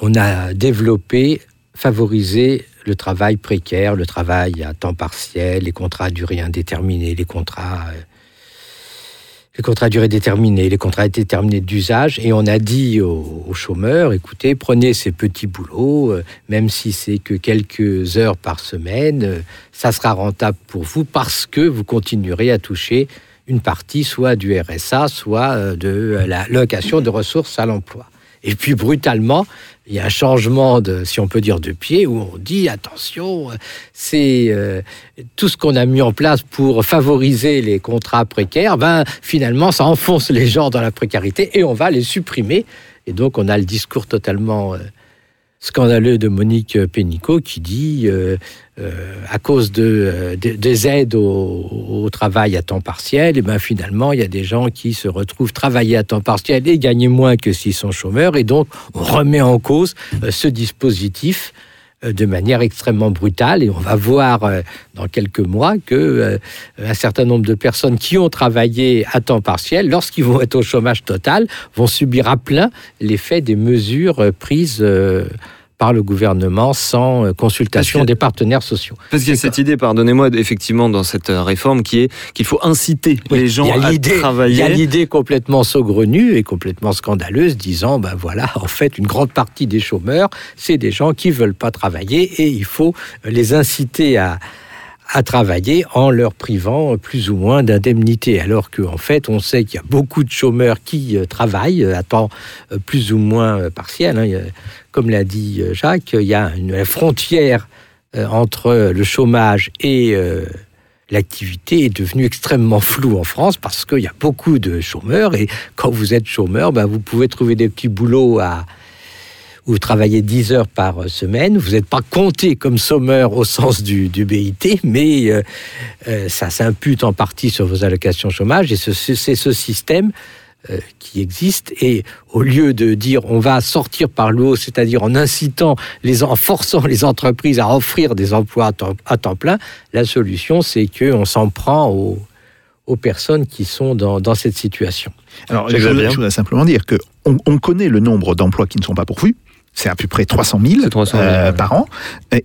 on a développé, favorisé le travail précaire, le travail à temps partiel, les contrats à durée indéterminée, les contrats, euh, les contrats à durée déterminée, les contrats déterminés d'usage, et on a dit aux, aux chômeurs, écoutez, prenez ces petits boulots, euh, même si c'est que quelques heures par semaine, euh, ça sera rentable pour vous parce que vous continuerez à toucher une partie soit du RSA, soit euh, de la location de ressources à l'emploi. Et puis brutalement, il y a un changement de, si on peut dire, de pied où on dit attention, euh, c'est euh, tout ce qu'on a mis en place pour favoriser les contrats précaires, ben finalement ça enfonce les gens dans la précarité et on va les supprimer. Et donc on a le discours totalement euh, scandaleux de Monique Pénicaud qui dit euh, euh, à cause euh, de- des aides au, travail à temps partiel, et ben finalement il y a des gens qui se retrouvent travailler à temps partiel et gagner moins que s'ils sont chômeurs, et donc on remet en cause ce dispositif de manière extrêmement brutale. Et on va voir euh, dans quelques mois que euh, un certain nombre de personnes qui ont travaillé à temps partiel, lorsqu'ils vont être au chômage total, vont subir à plein l'effet des mesures euh, prises euh, par le gouvernement sans euh, consultation des partenaires sociaux. Parce qu'il y a cette idée, pardonnez-moi, effectivement, dans cette euh, réforme, qui est qu'il faut inciter Oui, les gens à l'idée- Il y a travailler. l'idée complètement saugrenue et complètement scandaleuse disant, ben voilà, en fait, une grande partie des chômeurs, c'est des gens qui veulent pas travailler et il faut les inciter à à travailler en leur privant plus ou moins d'indemnité. Alors qu'en fait, on sait qu'il y a beaucoup de chômeurs qui euh, travaillent à temps euh, plus ou moins euh, partiel. hein. Comme l'a dit euh, Jacques, il y a une frontière euh, entre le chômage et euh, l'activité est devenue extrêmement floue en France parce qu'il y a beaucoup de chômeurs et quand vous êtes chômeur, ben, vous pouvez trouver des petits boulots à vous travaillez 10 heures par semaine, vous n'êtes pas compté comme sommeur au sens du, du BIT, mais euh, euh, ça s'impute en partie sur vos allocations chômage et ce- ce- c'est ce système euh, qui existe et au lieu de dire on va sortir par le haut, c'est-à-dire en incitant, les, en forçant les entreprises à offrir des emplois à temps, à temps plein, la solution c'est qu'on s'en prend aux, aux personnes qui sont dans, dans cette situation. Alors, je voudrais simplement dire que on, on connaît le nombre d'emplois qui ne sont pas pourvus. C'est à peu près 300 000, C'est 300 000, euh, ouais. par an.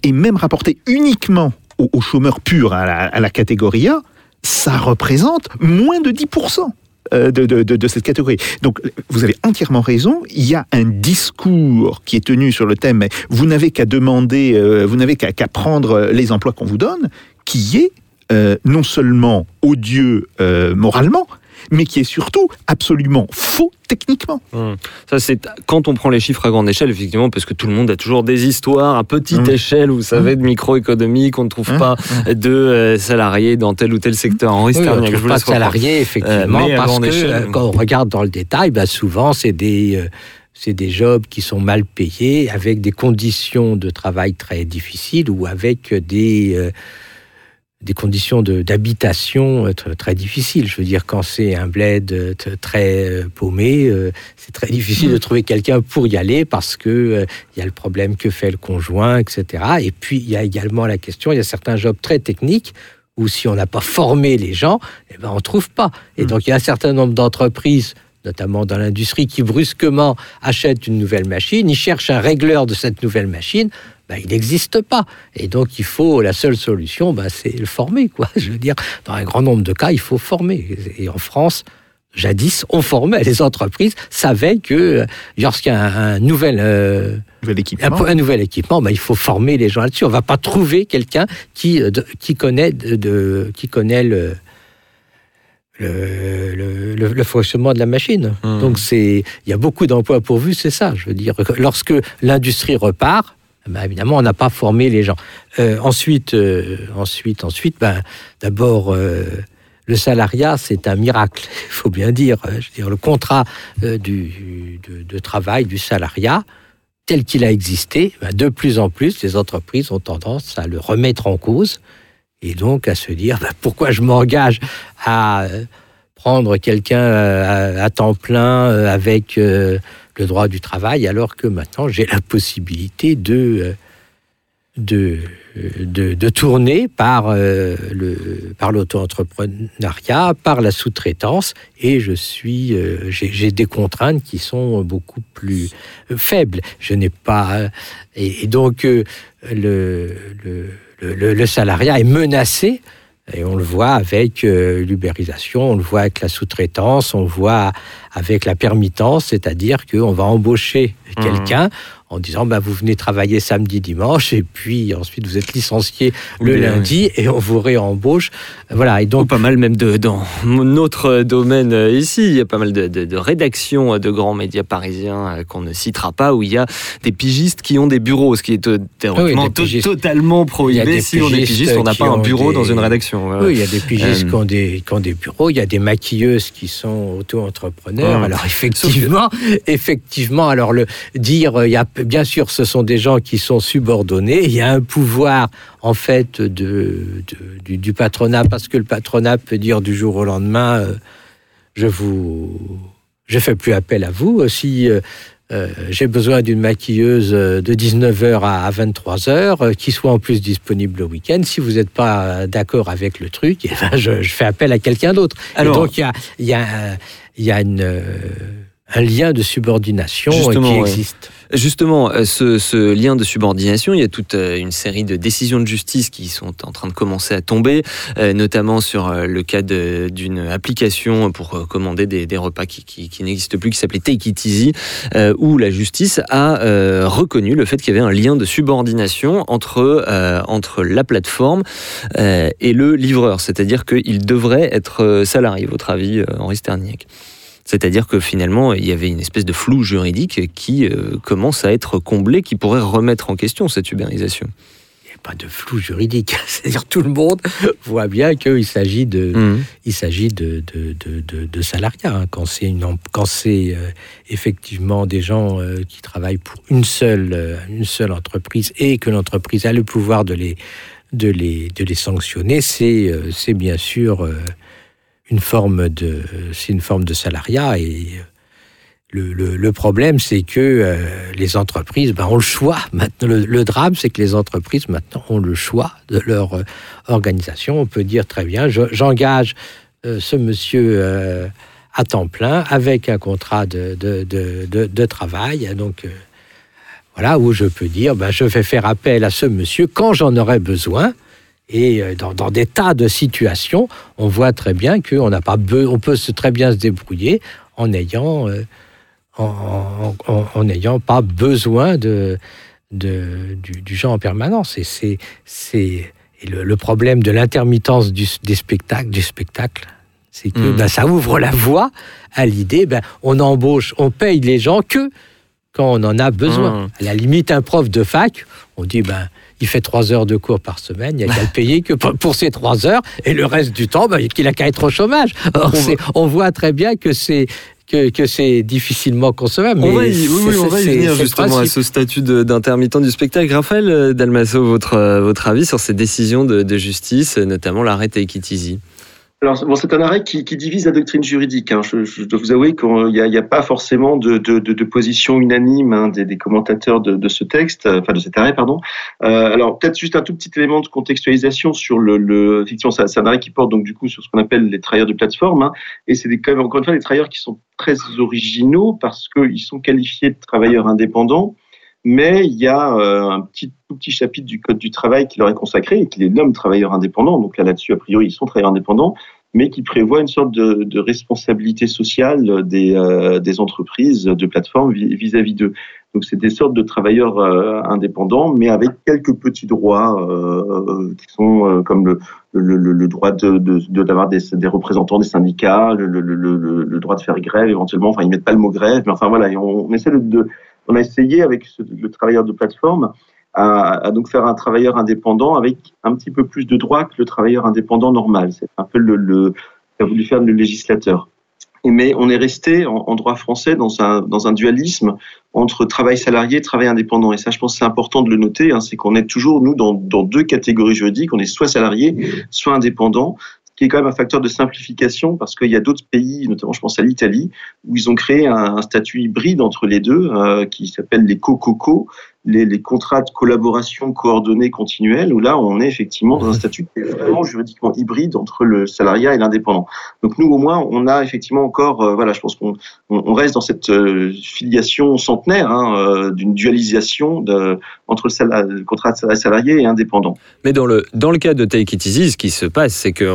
Et même rapporté uniquement aux, aux chômeurs purs à la, à la catégorie A, ça représente moins de 10%. euh, De, de, de, de cette catégorie. Donc, vous avez entièrement raison. Il y a un discours qui est tenu sur le thème. mais Vous n'avez qu'à demander, euh, vous n'avez qu'à qu'à prendre les emplois qu'on vous donne, qui est euh, non seulement odieux euh, moralement, mais qui est surtout absolument faux techniquement. Hum. Ça, c'est quand on prend les chiffres à grande échelle, effectivement, parce que tout le monde a toujours des histoires à petite Hum. échelle, vous savez, de microéconomie, qu'on ne trouve Hum, pas de euh, salariés dans tel ou tel secteur. Henri Oui, on je trouve vous pas de salariés, effectivement, Euh, mais à parce que échelle. euh, quand on regarde dans le détail, bah, souvent, c'est des, euh, c'est des jobs qui sont mal payés, avec des conditions de travail très difficiles ou avec des, euh, des conditions d'habitation euh, tr- très difficiles. Je veux dire, quand c'est un bled euh, très euh, paumé, c'est très difficile de trouver quelqu'un pour y aller parce que il y a le problème que fait le conjoint, etc. Et puis, il y a également la question, il y a certains jobs très techniques où si on n'a pas formé les gens, eh ben on trouve pas. Et Mm. donc il y a un certain nombre d'entreprises, notamment dans l'industrie, qui brusquement achètent une nouvelle machine, ils cherchent un régleur de cette nouvelle machine. Ben, il n'existe pas. Et donc, il faut, la seule solution, ben, c'est le former, quoi. Je veux dire, dans un grand nombre de cas, il faut former. Et en France, jadis, on formait, les entreprises savaient que euh, lorsqu'il y a un, un nouvel, euh, Nouvel équipement. un nouvel équipement, ben, il faut former les gens là-dessus. On va pas trouver quelqu'un qui, euh, de- qui connaît, de, de- qui connaît le, le, le- le- le fonctionnement de la machine. Hmm. Donc c'est, il y a beaucoup d'emplois pourvus, c'est ça. Je veux dire, lorsque l'industrie repart, ben, évidemment, on n'a pas formé les gens. Euh, ensuite, euh, ensuite, ensuite, ben, d'abord. euh, le salariat, c'est un miracle, il faut bien dire. Je veux dire, le contrat du, de, travail du salariat, tel qu'il a existé, ben, de plus en plus, les entreprises ont tendance à le remettre en cause et donc à se dire ben, pourquoi je m'engage à prendre quelqu'un euh, à, temps plein euh, avec euh, le droit du travail alors que maintenant j'ai la possibilité de, de, de, tourner par l'auto-entrepreneuriat, par la sous-traitance et je j'ai des contraintes qui sont beaucoup plus faibles. Je n'ai pas et, donc le, le, le salariat est menacé et on le voit avec euh, l'ubérisation, on le voit avec la sous-traitance, on le voit avec la permittance, c'est-à-dire qu'on va embaucher quelqu'un en disant bah, vous venez travailler samedi, dimanche, et puis ensuite vous êtes licencié le Oui, lundi et on vous réembauche. Voilà, et Ou donc pas mal même de, dans notre domaine euh, ici, il y a pas mal de, de, de rédactions euh, de grands médias parisiens euh, qu'on ne citera pas, où il y a des pigistes qui ont des bureaux, ce qui est théoriquement totalement prohibé. Si on est pigiste, on n'a pas un bureau des- dans une rédaction. voilà. Oui, il y a des pigistes Euh, qui, ont des, qui ont des bureaux, il y a des maquilleuses qui sont auto-entrepreneurs. Alors effectivement, effectivement, alors le dire, il y a bien sûr, ce sont des gens qui sont subordonnés. Il y a un pouvoir en fait de, de- du, du patronat parce que le patronat peut dire du jour au lendemain, euh, je vous, je fais plus appel à vous. Si euh, euh, j'ai besoin d'une maquilleuse de 19h à 23h, euh, qui soit en plus disponible le week-end. Si vous n'êtes pas d'accord avec le truc, eh ben, je, je fais appel à quelqu'un d'autre. Et Alors- donc, il y a, il y a, il y a une, un lien de subordination qui ouais. Justement, euh, ce, lien de subordination, il y a toute euh, une série de décisions de justice qui sont en train de commencer à tomber, euh, notamment sur le cas d'une application pour commander des, repas qui, n'existe plus, qui s'appelait Take It Easy, où la justice a reconnu le fait qu'il y avait un lien de subordination entre, entre la plateforme et le livreur, c'est-à-dire qu'il devrait être salarié, votre avis, Henri Sterniak c'est-à-dire que finalement, il y avait une espèce de flou juridique qui euh, commence à être comblé, qui pourrait remettre en question cette ubérisation. Il n'y a pas de flou juridique. C'est-à-dire tout le monde voit bien qu'il s'agit de, Mmh. il s'agit de, de, de, de- de salariat. hein. Quand c'est une em- quand c'est euh, effectivement des gens euh, qui travaillent pour une seule, une seule entreprise et que l'entreprise a le pouvoir de les, de les, de les sanctionner, c'est c'est bien sûr une forme de, c'est une forme de salariat et le, le- problème, c'est que euh, les entreprises ben, ont le choix. Maintenant, le, drame, c'est que les entreprises maintenant ont le choix de leur euh, organisation. On peut dire très bien, je- j'engage euh, ce monsieur à temps plein avec un contrat de, de, de, de- travail. Donc voilà où je peux dire, ben, je vais faire appel à ce monsieur quand j'en aurai besoin. Et euh, dans, dans des tas de situations, on voit très bien qu'on n'a pas, on peut se, très bien se débrouiller en ayant euh, en en- pas besoin de, de- du, du genre en permanence. Et c'est c'est et le, le problème de l'intermittence du, des spectacles, du spectacle, c'est que Mhm. ben, ça ouvre la voie à l'idée, ben, on embauche, on paye les gens que quand on en a besoin. Mhm. À la limite, un prof de fac, on dit, ben, il fait trois heures de cours par semaine, il n'y a qu'à le payer que pour, ces trois heures, et le reste du temps, ben, qu'il a qu'à être au chômage. Or, On voit très bien que c'est que, que c'est difficilement concevable. On va y, oui, oui, c'est- on va y c'est- venir justement à ce statut d'intermittent du spectacle. Raphaël euh, Dalmasso, votre, euh, votre avis sur ces décisions de, de justice, euh, notamment l'arrêt Easy Alors, bon, c'est un arrêt qui, qui divise la doctrine juridique. hein. Je, je dois vous avouer qu'il n'y a, a pas forcément de, de, de, de position unanime hein, des, des commentateurs de, ce texte, euh, enfin de cet arrêt, pardon. Euh, alors, peut-être juste un tout petit élément de contextualisation sur le. le effectivement, c'est un arrêt qui porte donc du coup sur ce qu'on appelle les travailleurs de plateforme. hein. et c'est quand même encore une fois des travailleurs qui sont très originaux parce qu'ils sont qualifiés de travailleurs indépendants mais il y a euh, un petit, tout petit chapitre du Code du travail qui leur est consacré et qui les nomme travailleurs indépendants. Donc là, là-dessus, a priori, ils sont travailleurs indépendants, mais qui prévoit une sorte de, de responsabilité sociale des, euh, des entreprises de plateforme vis- vis-à-vis d'eux. Donc c'est des sortes de travailleurs euh, indépendants, mais avec quelques petits droits euh, qui sont euh, comme le, le, le- le droit de, de, de- d'avoir des, des représentants des syndicats, le, droit de faire grève éventuellement. Enfin, ils mettent pas le mot grève, mais enfin voilà, on, on essaie de, de- on a essayé avec le travailleur de plateforme à, donc faire un travailleur indépendant avec un petit peu plus de droits que le travailleur indépendant normal. C'est un peu le, le qu'a voulu faire le législateur. Mais on est resté en, droit français dans un, dans un dualisme entre travail salarié et travail indépendant. Et ça, je pense c'est important de le noter, hein, c'est qu'on est toujours, nous, dans, dans deux catégories juridiques. On est soit salarié, soit indépendant, qui est quand même un facteur de simplification parce qu'il y a d'autres pays, notamment je pense à l'Italie, où ils ont créé un, statut hybride entre les deux euh, qui s'appelle les COCOCO, les, contrats de collaboration coordonnée continuelle, où là, on est effectivement dans un statut qui est vraiment juridiquement hybride entre le salariat et l'indépendant. Donc nous, au moins, on a effectivement encore, euh, voilà, je pense qu'on on, reste dans cette euh, filiation centenaire hein, euh, d'une dualisation entre le, contrat de salarié et indépendant. Mais dans le, dans le cas de Take It Easy, ce qui se passe, c'est que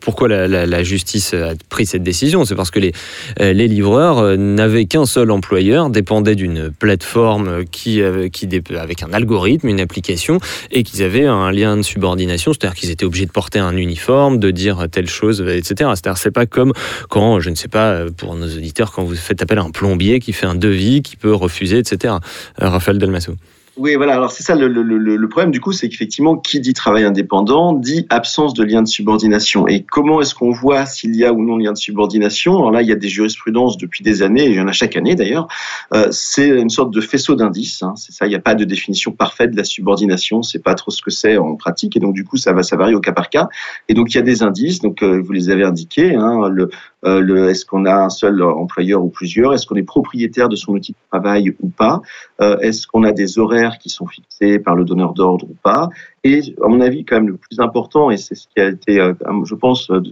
pourquoi la, justice a pris cette décision? C'est parce que les, les livreurs n'avaient qu'un seul employeur, dépendaient d'une plateforme qui, qui dé- avec un algorithme, une application, et qu'ils avaient un lien de subordination, c'est-à-dire qu'ils étaient obligés de porter un uniforme, de dire telle chose, etc. C'est-à-dire c'est pas comme quand, je ne sais pas, pour nos auditeurs, quand vous faites appel à un plombier qui fait un devis, qui peut refuser, etc. Euh, Raphaël Delmasso. Oui, voilà. Alors c'est ça le, le, le, problème du coup, c'est qu'effectivement, qui dit travail indépendant dit absence de lien de subordination. Et comment est-ce qu'on voit s'il y a ou non lien de subordination? Alors là, il y a des jurisprudences depuis des années, il y en a chaque année d'ailleurs. Euh, c'est une sorte de faisceau d'indices. Hein. C'est ça. Il n'y a pas de définition parfaite de la subordination. C'est pas trop ce que c'est en pratique, et donc du coup, ça va, ça varie au cas par cas. Et donc il y a des indices. Donc euh, vous les avez indiqués. Hein, le, euh, le, est-ce qu'on a un seul employeur ou plusieurs? Est-ce qu'on est propriétaire de son outil de travail ou pas? Est-ce qu'on a des horaires qui sont fixés par le donneur d'ordre ou pas? Et à mon avis, quand même, le plus important, et c'est ce qui a été, euh, je pense, euh,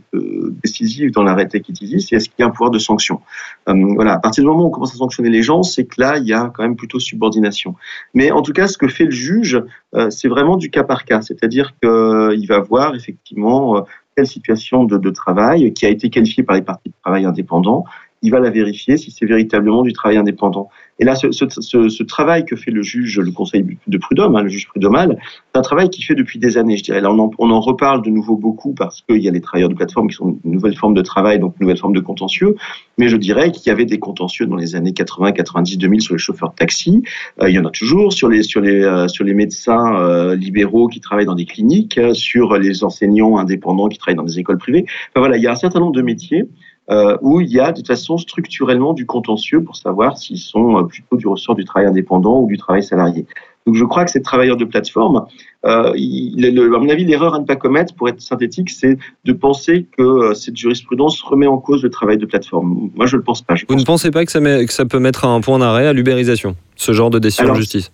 décisif dans l'arrêté dit, c'est est-ce qu'il y a un pouvoir de sanction? Euh, Voilà, à partir du moment où on commence à sanctionner les gens, c'est que là, il y a quand même plutôt subordination. Mais en tout cas, ce que fait le juge, euh, c'est vraiment du cas par cas, c'est-à-dire qu'il va voir effectivement euh, quelle situation de, de travail qui a été qualifiée par les parties de travail indépendants il va la vérifier si c'est véritablement du travail indépendant. Et là, ce, travail que fait le juge, le conseil de prud'homme, hein, le juge prud'homal, c'est un travail qui fait depuis des années, je dirais. Là, on en, reparle de nouveau beaucoup parce qu'il y a les travailleurs de plateforme qui sont une nouvelle forme de travail, donc une nouvelle forme de contentieux. Mais je dirais qu'il y avait des contentieux dans les années 80, 90, 2000 sur les chauffeurs de taxi. Euh, il y en a toujours sur les, euh, médecins euh, libéraux qui travaillent dans des cliniques, sur les enseignants indépendants qui travaillent dans des écoles privées. Enfin voilà, il y a un certain nombre de métiers euh, où il y a de toute façon structurellement du contentieux pour savoir s'ils sont plutôt du ressort du travail indépendant ou du travail salarié. Donc je crois que ces travailleurs de plateforme, euh, il, le, à mon avis, l'erreur à ne pas commettre, pour être synthétique, c'est de penser que euh, cette jurisprudence remet en cause le travail de plateforme. Moi, je ne le pense pas. Je Vous pense ne pensez pas que ça, met, que ça, peut mettre un point d'arrêt à l'ubérisation, ce genre de décision Alors, de justice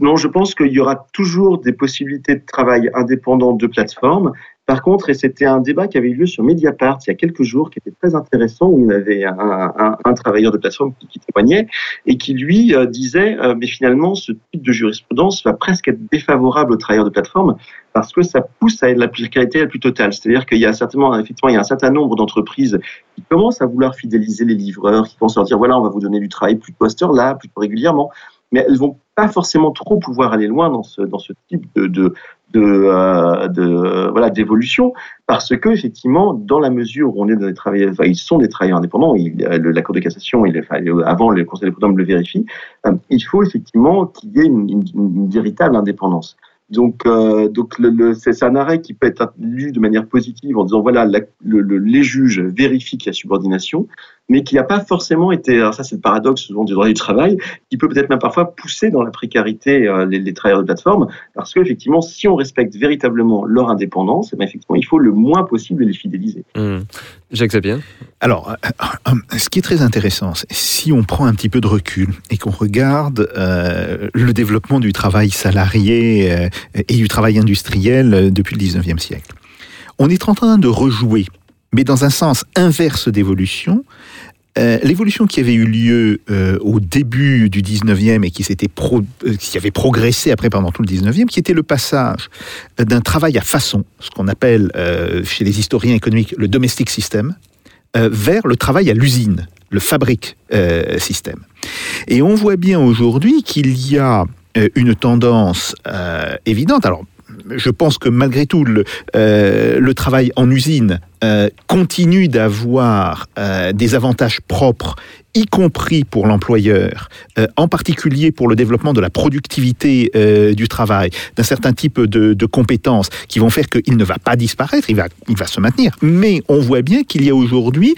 Non, je pense qu'il y aura toujours des possibilités de travail indépendant de plateforme. Par contre, et c'était un débat qui avait eu lieu sur Mediapart il y a quelques jours, qui était très intéressant, où il y avait un, travailleur de plateforme qui, témoignait et qui lui euh, disait, euh, mais finalement, ce type de jurisprudence va presque être défavorable aux travailleurs de plateforme parce que ça pousse à la précarité la plus totale. C'est-à-dire qu'il y a certainement, effectivement, il y a un certain nombre d'entreprises qui commencent à vouloir fidéliser les livreurs, qui commencent à leur dire, voilà, on va vous donner du travail plutôt à cette heure-là, plutôt régulièrement, mais elles vont pas forcément trop pouvoir aller loin dans ce, type de, de, euh, de voilà d'évolution parce que effectivement dans la mesure où on est dans des travailleurs ils sont des travailleurs indépendants il, le, la cour de cassation il, enfin, avant le conseil des prud'hommes le vérifie euh, il faut effectivement qu'il y ait une, véritable indépendance. Donc, euh, donc c'est un arrêt qui peut être lu de manière positive en disant voilà, les juges vérifient qu'il y a subordination, mais qui n'a pas forcément été, alors ça c'est le paradoxe souvent du droit du travail, qui peut peut-être même parfois pousser dans la précarité euh, les, les, travailleurs de plateforme, parce qu'effectivement, si on respecte véritablement leur indépendance, eh bien, effectivement, il faut le moins possible les fidéliser. Mmh. Jacques Sapien Alors, euh, ce qui est très intéressant, c'est si on prend un petit peu de recul et qu'on regarde euh, le développement du travail salarié euh, et du travail industriel depuis le 19e siècle. On est en train de rejouer, mais dans un sens inverse d'évolution, euh, l'évolution qui avait eu lieu euh, au début du 19e et qui, pro- euh, qui avait progressé après pendant tout le 19e, qui était le passage d'un travail à façon, ce qu'on appelle chez les historiens économiques le domestic system, vers le travail à l'usine, le fabrique système. Et on voit bien aujourd'hui qu'il y a une tendance évidente. Alors, je pense que malgré tout, le travail en usine euh, continue d'avoir euh, des avantages propres, y compris pour l'employeur, euh, en particulier pour le développement de la productivité du travail, d'un certain type de, compétences qui vont faire qu'il ne va pas disparaître, il va, il va se maintenir. Mais on voit bien qu'il y a aujourd'hui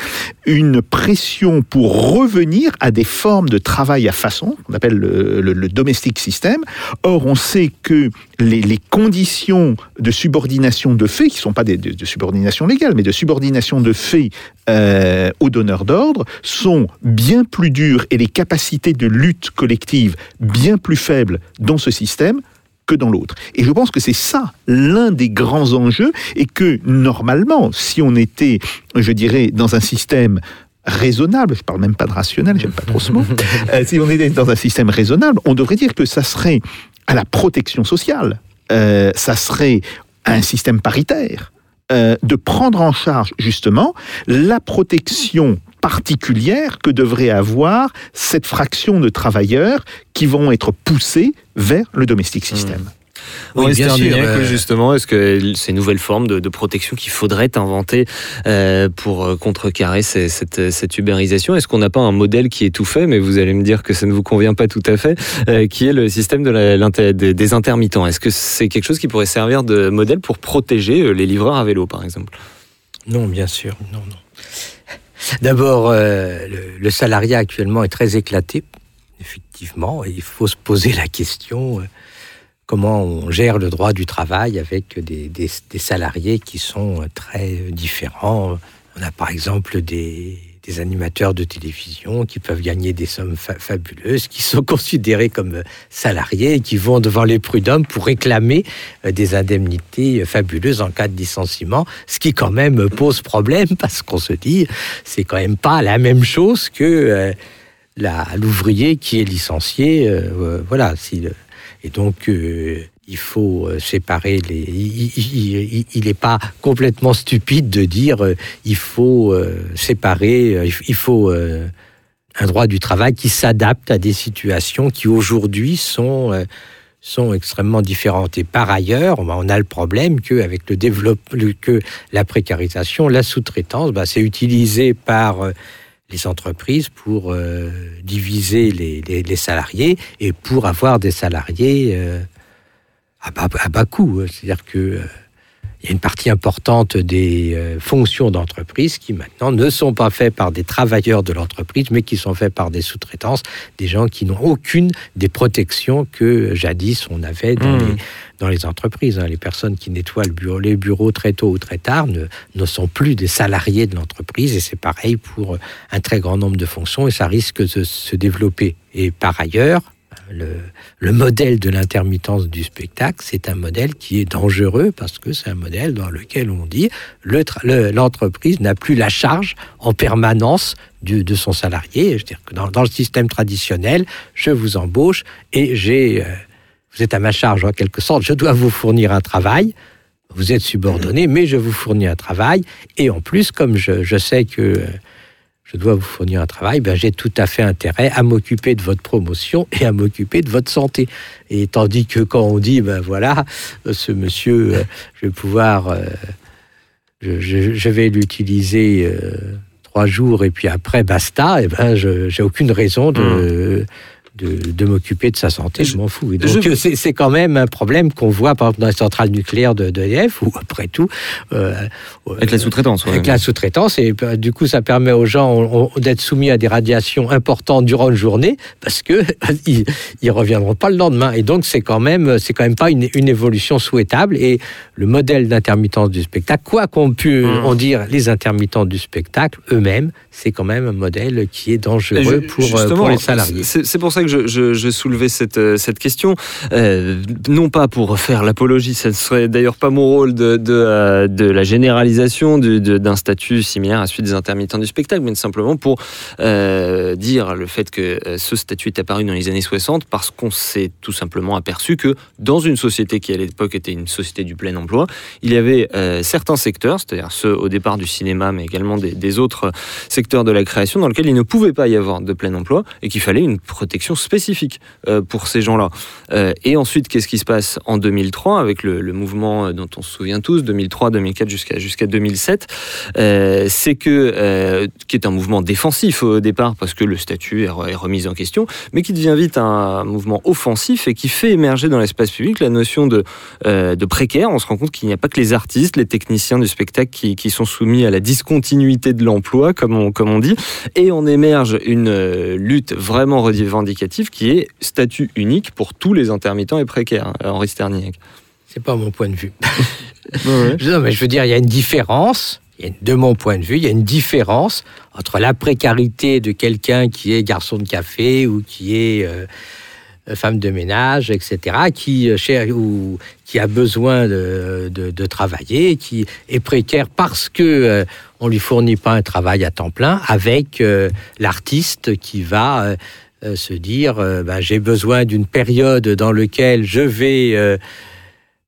une pression pour revenir à des formes de travail à façon, qu'on appelle le, le, le domestic system. Or, on sait que les, les conditions de subordination de fait, qui ne sont pas des, de, de subordination légale, mais de subordination de fait euh, aux donneurs d'ordre, sont bien plus dures et les capacités de lutte collective bien plus faibles dans ce système que dans l'autre. Et je pense que c'est ça l'un des grands enjeux et que normalement, si on était, je dirais, dans un système raisonnable, je parle même pas de rationnel, j'aime pas trop ce mot, euh, si on était dans un système raisonnable, on devrait dire que ça serait à la protection sociale, euh, ça serait un système paritaire, euh, de prendre en charge justement la protection particulière que devrait avoir cette fraction de travailleurs qui vont être poussés vers le domestic system. Oui, Oui, bien sûr, euh, justement, est-ce que ces nouvelles formes de, de protection qu'il faudrait inventer euh, pour euh, contrecarrer ces- cette, cette ubérisation, est-ce qu'on n'a pas un modèle qui est tout fait, mais vous allez me dire que ça ne vous convient pas tout à fait, euh, qui est le système de la- des, des intermittents? Est-ce que c'est quelque chose qui pourrait servir de modèle pour protéger les livreurs à vélo, par exemple? Non, bien sûr, non, non. D'abord, euh, le, le salariat actuellement est très éclaté, effectivement, et il faut se poser la question euh, comment on gère le droit du travail avec des, salariés qui sont euh, très différents. On a par exemple des, animateurs de télévision qui peuvent gagner des sommes fa- fabuleuses, qui sont considérés comme euh, salariés et qui vont devant les prud'hommes pour réclamer euh, des indemnités fabuleuses en cas de licenciement, ce qui quand même pose problème parce qu'on se dit c'est quand même pas la même chose que l'ouvrier qui est licencié. voilà, et donc euh, il faut euh, séparer les. Il n'est pas complètement stupide de dire euh, il faut euh, séparer, il faut un droit du travail qui s'adapte à des situations qui aujourd'hui sont sont extrêmement différentes. Et par ailleurs, bah, on a le problème que avec le développement, que la précarisation, la sous-traitance, bah, c'est utilisé par les entreprises pour euh, diviser les, les- les salariés et pour avoir des salariés euh, à, bas, à bas coût. C'est-à-dire que euh, y a une partie importante des euh, fonctions d'entreprise qui maintenant ne sont pas faites par des travailleurs de l'entreprise, mais qui sont faites par des sous-traitances, des gens qui n'ont aucune des protections que jadis on avait dans, Mmh. les, dans les entreprises. hein. Les personnes qui nettoient le bureau, les bureaux très tôt ou très tard ne, sont plus des salariés de l'entreprise et c'est pareil pour un très grand nombre de fonctions et ça risque de se développer. Et par ailleurs, le, le modèle de l'intermittence du spectacle, c'est un modèle qui est dangereux parce que c'est un modèle dans lequel on dit l'entreprise n'a plus la charge en permanence de son salarié. Je veux dire que dans, dans le système traditionnel, je vous embauche et j'ai, euh, vous êtes à ma charge en quelque sorte, je dois vous fournir un travail. Vous êtes subordonné, mais je vous fournis un travail. Et en plus, comme je, je sais que euh, je dois vous fournir un travail, ben, j'ai tout à fait intérêt à m'occuper de votre promotion et à m'occuper de votre santé. Et tandis que quand on dit, ben voilà, ce monsieur, euh, je vais pouvoir, euh, je, je- je vais l'utiliser euh, trois jours et puis après basta, et ben je j'ai aucune raison de. De, de m'occuper de sa santé, je, m'en fous. Et donc, je- c'est c'est quand même un problème qu'on voit, par exemple, dans les centrales nucléaires de, de EDF, où, après tout, euh, Avec la sous-traitance, ouais. avec la sous-traitance, et euh, du coup, ça permet aux gens on- on- d'être soumis à des radiations importantes durant une journée, parce que ils, ils reviendront pas le lendemain. Et donc, c'est quand même, c'est quand même pas une, une évolution souhaitable. Et le modèle d'intermittence du spectacle, quoi qu'on pu Mmh. en dire les intermittents du spectacle eux-mêmes, c'est quand même un modèle qui est dangereux pour, euh, pour les salariés. C'est c'est pour ça que je, soulevais cette, euh, question. Euh, non pas pour faire l'apologie, ce ne serait d'ailleurs pas mon rôle de, euh, la généralisation d'un statut similaire à celui des intermittents du spectacle, mais simplement pour dire le fait que ce statut est apparu dans les années 60 parce qu'on s'est tout simplement aperçu que dans une société qui à l'époque était une société du plein emploi, il y avait certains secteurs, c'est-à-dire ceux au départ du cinéma, mais également des, des autres secteurs de la création, dans lesquels il ne pouvait pas y avoir de plein emploi et qu'il fallait une protection spécifique euh, pour ces gens-là. Euh, et ensuite, qu'est-ce qui se passe en 2003 avec le, mouvement euh, dont on se souvient tous, 2003, 2004 jusqu'à jusqu'à 2007 euh, C'est que qui est un mouvement défensif au départ parce que le statut est, re- est remis en question, mais qui devient vite un mouvement offensif et qui fait émerger dans l'espace public la notion de, précaire. On se rend compte qu'il n'y a pas que les artistes, les techniciens du spectacle qui, sont soumis à la discontinuité de l'emploi, comme on, comme on dit, et on émerge une lutte vraiment revendicative qui est statut unique pour tous les intermittents et précaires. euh, Henri Sterniak. C'est pas mon point de vue. Non, mais je veux dire, il y a une différence. il y a une- De mon point de vue, il y a une différence entre la précarité de quelqu'un qui est garçon de café ou qui est euh, femme de ménage, etc., qui, euh, cher- ou, qui a besoin de, de- de travailler, qui est précaire parce que euh, on lui fournit pas un travail à temps plein, avec euh, l'artiste qui va euh, euh, se dire, euh, ben, j'ai besoin d'une période dans laquelle je vais euh,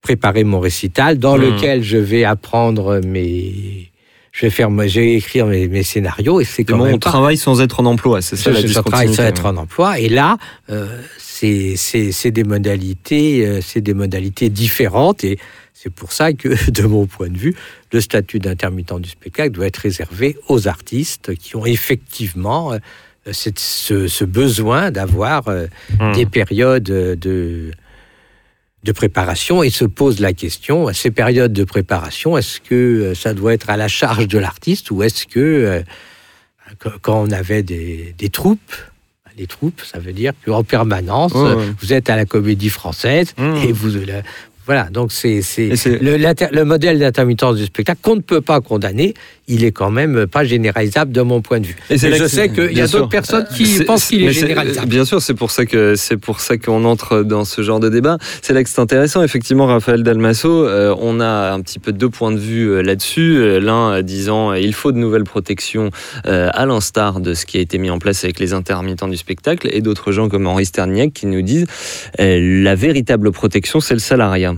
préparer mon récital, dans Mhm. lequel je vais apprendre mes, je vais faire, je vais écrire mes, mes scénarios, et c'est quand Comment même on pas travaille sans être en emploi, c'est ça je, la je travaille sans être en emploi. Et là, euh, c'est des modalités, euh, c'est des modalités différentes. Et c'est pour ça que, de mon point de vue, le statut d'intermittent du spectacle doit être réservé aux artistes qui ont effectivement euh, cette- ce, ce besoin d'avoir euh, Hmm. des périodes de de préparation et se pose la question, ces périodes de préparation, est-ce que euh, ça doit être à la charge de l'artiste ou est-ce que euh, quand- on avait des, des troupes, les troupes, ça veut dire qu'en permanence, ouais. vous êtes à la comédie française Mmh. et vous... voilà, donc c'est le, modèle d'intermittence du spectacle qu'on ne peut pas condamner, il est quand même pas généralisable de mon point de vue. Et je sais qu'il y a d'autres personnes qui pensent qu'il est généralisable. Bien sûr, c'est pour ça que c'est pour ça qu'on entre dans ce genre de débat. C'est là que c'est intéressant. Effectivement, Raphaël Dalmasso, euh, on a un petit peu deux points de vue euh, là-dessus. Euh, L'un disant il faut de nouvelles protections euh, à l'instar de ce qui a été mis en place avec les intermittents du spectacle, et d'autres gens comme Henri Sterniak qui nous disent la véritable protection, c'est le salariat.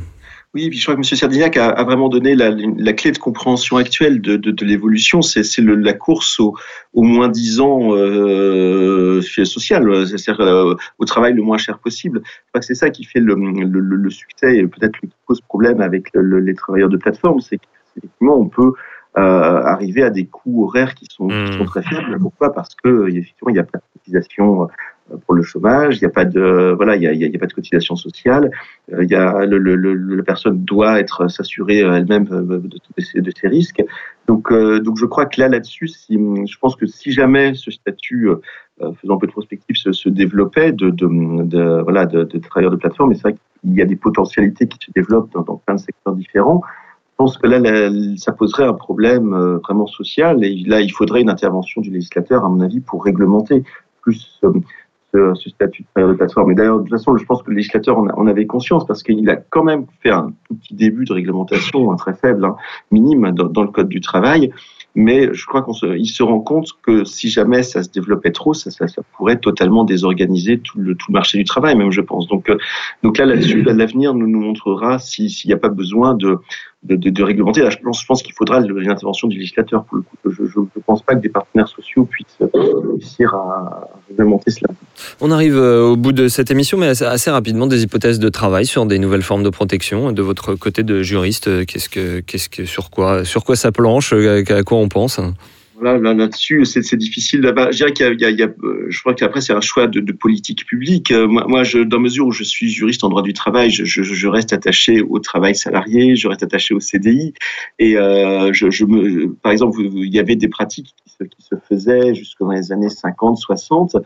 Oui, puis je crois que M. Sardignac a, a vraiment donné la, la clé de compréhension actuelle de, de, de l'évolution. C'est la course au, au moins 10 ans euh, social, c'est-à-dire euh, au travail le moins cher possible. Je crois que c'est ça qui fait le, le, le- succès et peut-être le qui pose problème avec le- le- les travailleurs de plateforme, c'est qu'effectivement on peut euh, arriver à des coûts horaires qui sont, qui sont très faibles. Pourquoi? Parce que effectivement il n'y a pas de cotisation euh, pour le chômage, il n'y a pas de voilà, il y a, pas de cotisation sociale. Euh, il y a le, le, le- la personne doit être s'assurer euh, elle-même euh, de, de, ses, risques. Donc, euh, donc je crois que là, là-dessus, si, je pense que si jamais ce statut, euh, euh, faisant un peu de prospective, se, se développait de, de, de voilà de, de travailleurs de plateforme, et c'est vrai qu'il y a des potentialités qui se développent dans, plein de secteurs différents. Je pense que là, là, ça poserait un problème euh, vraiment social, et là, il faudrait une intervention du législateur, à mon avis, pour réglementer plus euh, ce, ce statut de travailleur de plateforme. Et d'ailleurs, de toute façon, je pense que le législateur en, avait conscience parce qu'il a quand même fait un petit début de réglementation, hein, très faible, hein, minime, dans, le code du travail. Mais je crois qu'on se, se rend compte que si jamais ça se développait trop, ça, pourrait totalement désorganiser tout le, tout marché du travail, même je pense. Donc, euh, donc là, là-dessus, là, l'avenir nous, montrera si- s'il n'y a pas besoin de, de, réglementer. Je pense, qu'il faudra une intervention du législateur pour le coup. Je ne pense pas que des partenaires sociaux puissent euh, réussir à, réglementer cela. On arrive euh, au bout de cette émission, mais assez, rapidement, des hypothèses de travail sur des nouvelles formes de protection. De votre côté de juriste, euh, qu'est-ce que, qu'est-ce que, sur quoi, sur quoi ça planche, à quoi on pense? Voilà, là, là-dessus, c'est, c'est difficile. Je dirais qu'il y a, euh, je crois qu'après, c'est un choix de, politique publique. Euh, Moi, moi dans mesure où je suis juriste en droit du travail, je, reste attaché au travail salarié, je reste attaché au CDI. Et euh, je, me, par exemple, il y avait des pratiques qui se, faisaient jusque dans les années 50, 60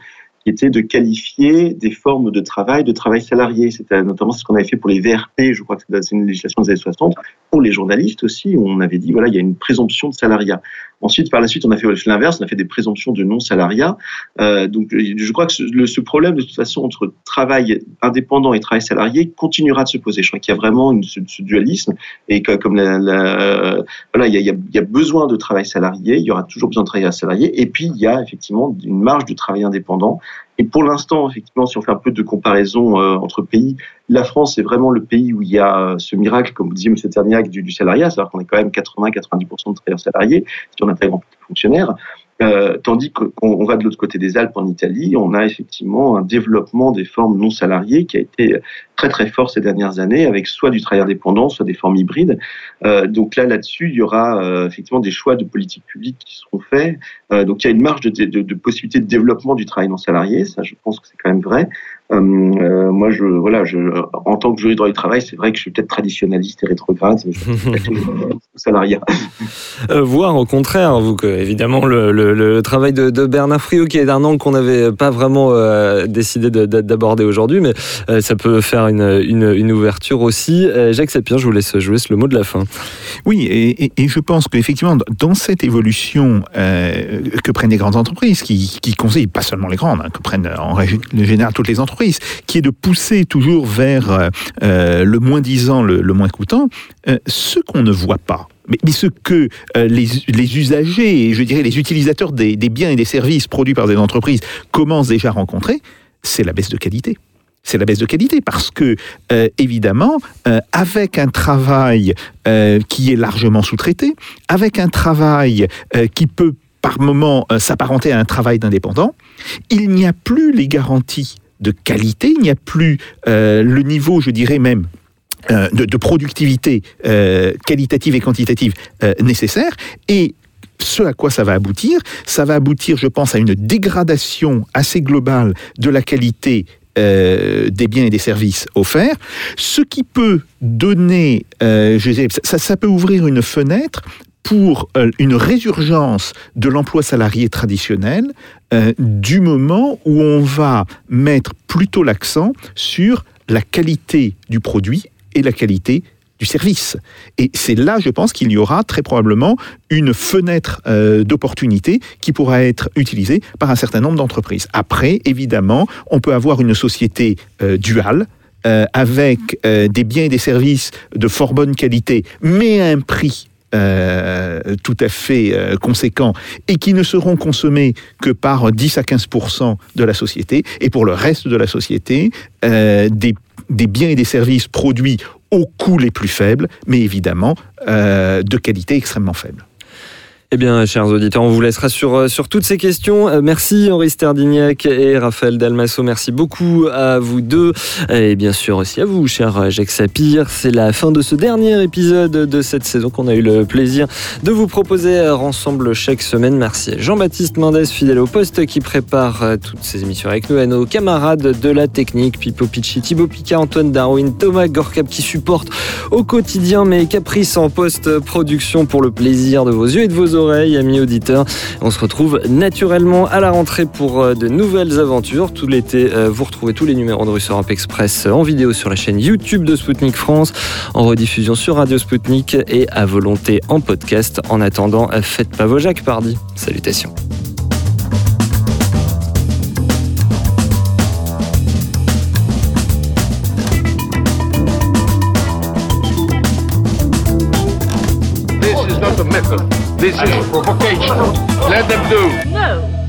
qui était de qualifier des formes de travail de travail salarié. C'était notamment ce qu'on avait fait pour les VRP, je crois que c'est une législation des années 60, pour les journalistes aussi, on avait dit, voilà, il y a une présomption de salariat. Ensuite, par la suite, on a fait l'inverse, on a fait des présomptions de non-salariat. Euh, donc, je crois que ce, le, ce, problème, de toute façon, entre travail indépendant et travail salarié continuera de se poser. Je crois qu'il y a vraiment une, ce, ce, dualisme et que, comme la, la, voilà, il y, a, il y, a, besoin de travail salarié, il y aura toujours besoin de travail salarié, et puis il y a effectivement une marge de travail indépendant et pour l'instant, effectivement, si on fait un peu de comparaison euh, entre pays, la France est vraiment le pays où il y a euh, ce miracle, comme vous disiez, M. Terniac, du, du salariat, c'est-à-dire qu'on est quand même 80-90% de travailleurs salariés, si on intègre en fonctionnaires. Euh, tandis qu'on va de l'autre côté des Alpes en Italie, on a effectivement un développement des formes non salariées qui a été très très fort ces dernières années, avec soit du travail indépendant, soit des formes hybrides. Euh, donc là, là-dessus, il y aura euh, effectivement des choix de politique publique qui seront faits. Euh, donc il y a une marge de, de, de, possibilité de développement du travail non salarié, ça je pense que c'est quand même vrai. Euh, euh, moi, je, voilà, je, en tant que juriste droit du travail, c'est vrai que je suis peut-être traditionnaliste et rétrograde, salariat. Euh, voire au contraire, vous que évidemment le, le, le travail de, de, Bernard Friot, qui est d'un angle qu'on n'avait pas vraiment euh, décidé d'aborder aujourd'hui, mais euh, ça peut faire une, une, une ouverture aussi. Euh, Jacques Sapir, je vous laisse, je vous laisse le mot de la fin. Oui, et, et, et je pense qu'effectivement, dans cette évolution que prennent les grandes entreprises, qui, qui conseillent pas seulement les grandes, hein, que prennent en règle générale toutes les entreprises qui est de pousser toujours vers euh, le moins disant, le, le moins coûtant, euh, ce qu'on ne voit pas. Mais, ce que euh, les, usagers, je dirais les utilisateurs des, biens et des services produits par des entreprises commencent déjà à rencontrer, c'est la baisse de qualité. C'est la baisse de qualité parce que, euh, évidemment, euh, avec un travail euh, qui est largement sous-traité, avec un travail qui peut par moment s'apparenter à un travail d'indépendant, il n'y a plus les garanties de qualité, il n'y a plus euh, le niveau, je dirais même, euh, de, productivité euh, qualitative et quantitative nécessaire. Et ce à quoi ça va aboutir, ça va aboutir, je pense, à une dégradation assez globale de la qualité des biens et des services offerts, ce qui peut donner, je dirais, ça, ça, peut ouvrir une fenêtre pour euh, une résurgence de l'emploi salarié traditionnel euh, du moment où on va mettre plutôt l'accent sur la qualité du produit et la qualité du service. Et c'est là, je pense, qu'il y aura très probablement une fenêtre euh, d'opportunité qui pourra être utilisée par un certain nombre d'entreprises. Après, évidemment, on peut avoir une société duale, avec des biens et des services de fort bonne qualité, mais à un prix euh, tout à fait euh, conséquents et qui ne seront consommés que par 10 à 15% de la société et pour le reste de la société euh, des, des, biens et des services produits aux coûts les plus faibles mais évidemment de qualité extrêmement faible. Eh bien, chers auditeurs, on vous laissera sur, euh, sur toutes ces questions. Euh, merci Henri Sterdignac et Raphaël Dalmasso. Merci beaucoup à vous deux. Et bien sûr aussi à vous, cher Jacques Sapir. C'est la fin de ce dernier épisode de cette saison qu'on a eu le plaisir de vous proposer ensemble chaque semaine. Merci à Jean-Baptiste Mendes, fidèle au poste, qui prépare euh, toutes ces émissions avec nous, à nos camarades de la technique, Pipo Picci, Thibaut Picard, Antoine Darwin, Thomas Gorkab, qui supporte au quotidien mes caprices en post-production pour le plaisir de vos yeux et de vos oreilles amis auditeurs. On se retrouve naturellement à la rentrée pour euh, de nouvelles aventures. Tout l'été, euh, vous retrouvez tous les numéros de Russe Europe Express en vidéo sur la chaîne YouTube de Spoutnik France, en rediffusion sur Radio Spoutnik et à volonté en podcast. En attendant, faites pas vos Jacques Pardy. Salutations. This is provocation. Let them do. No.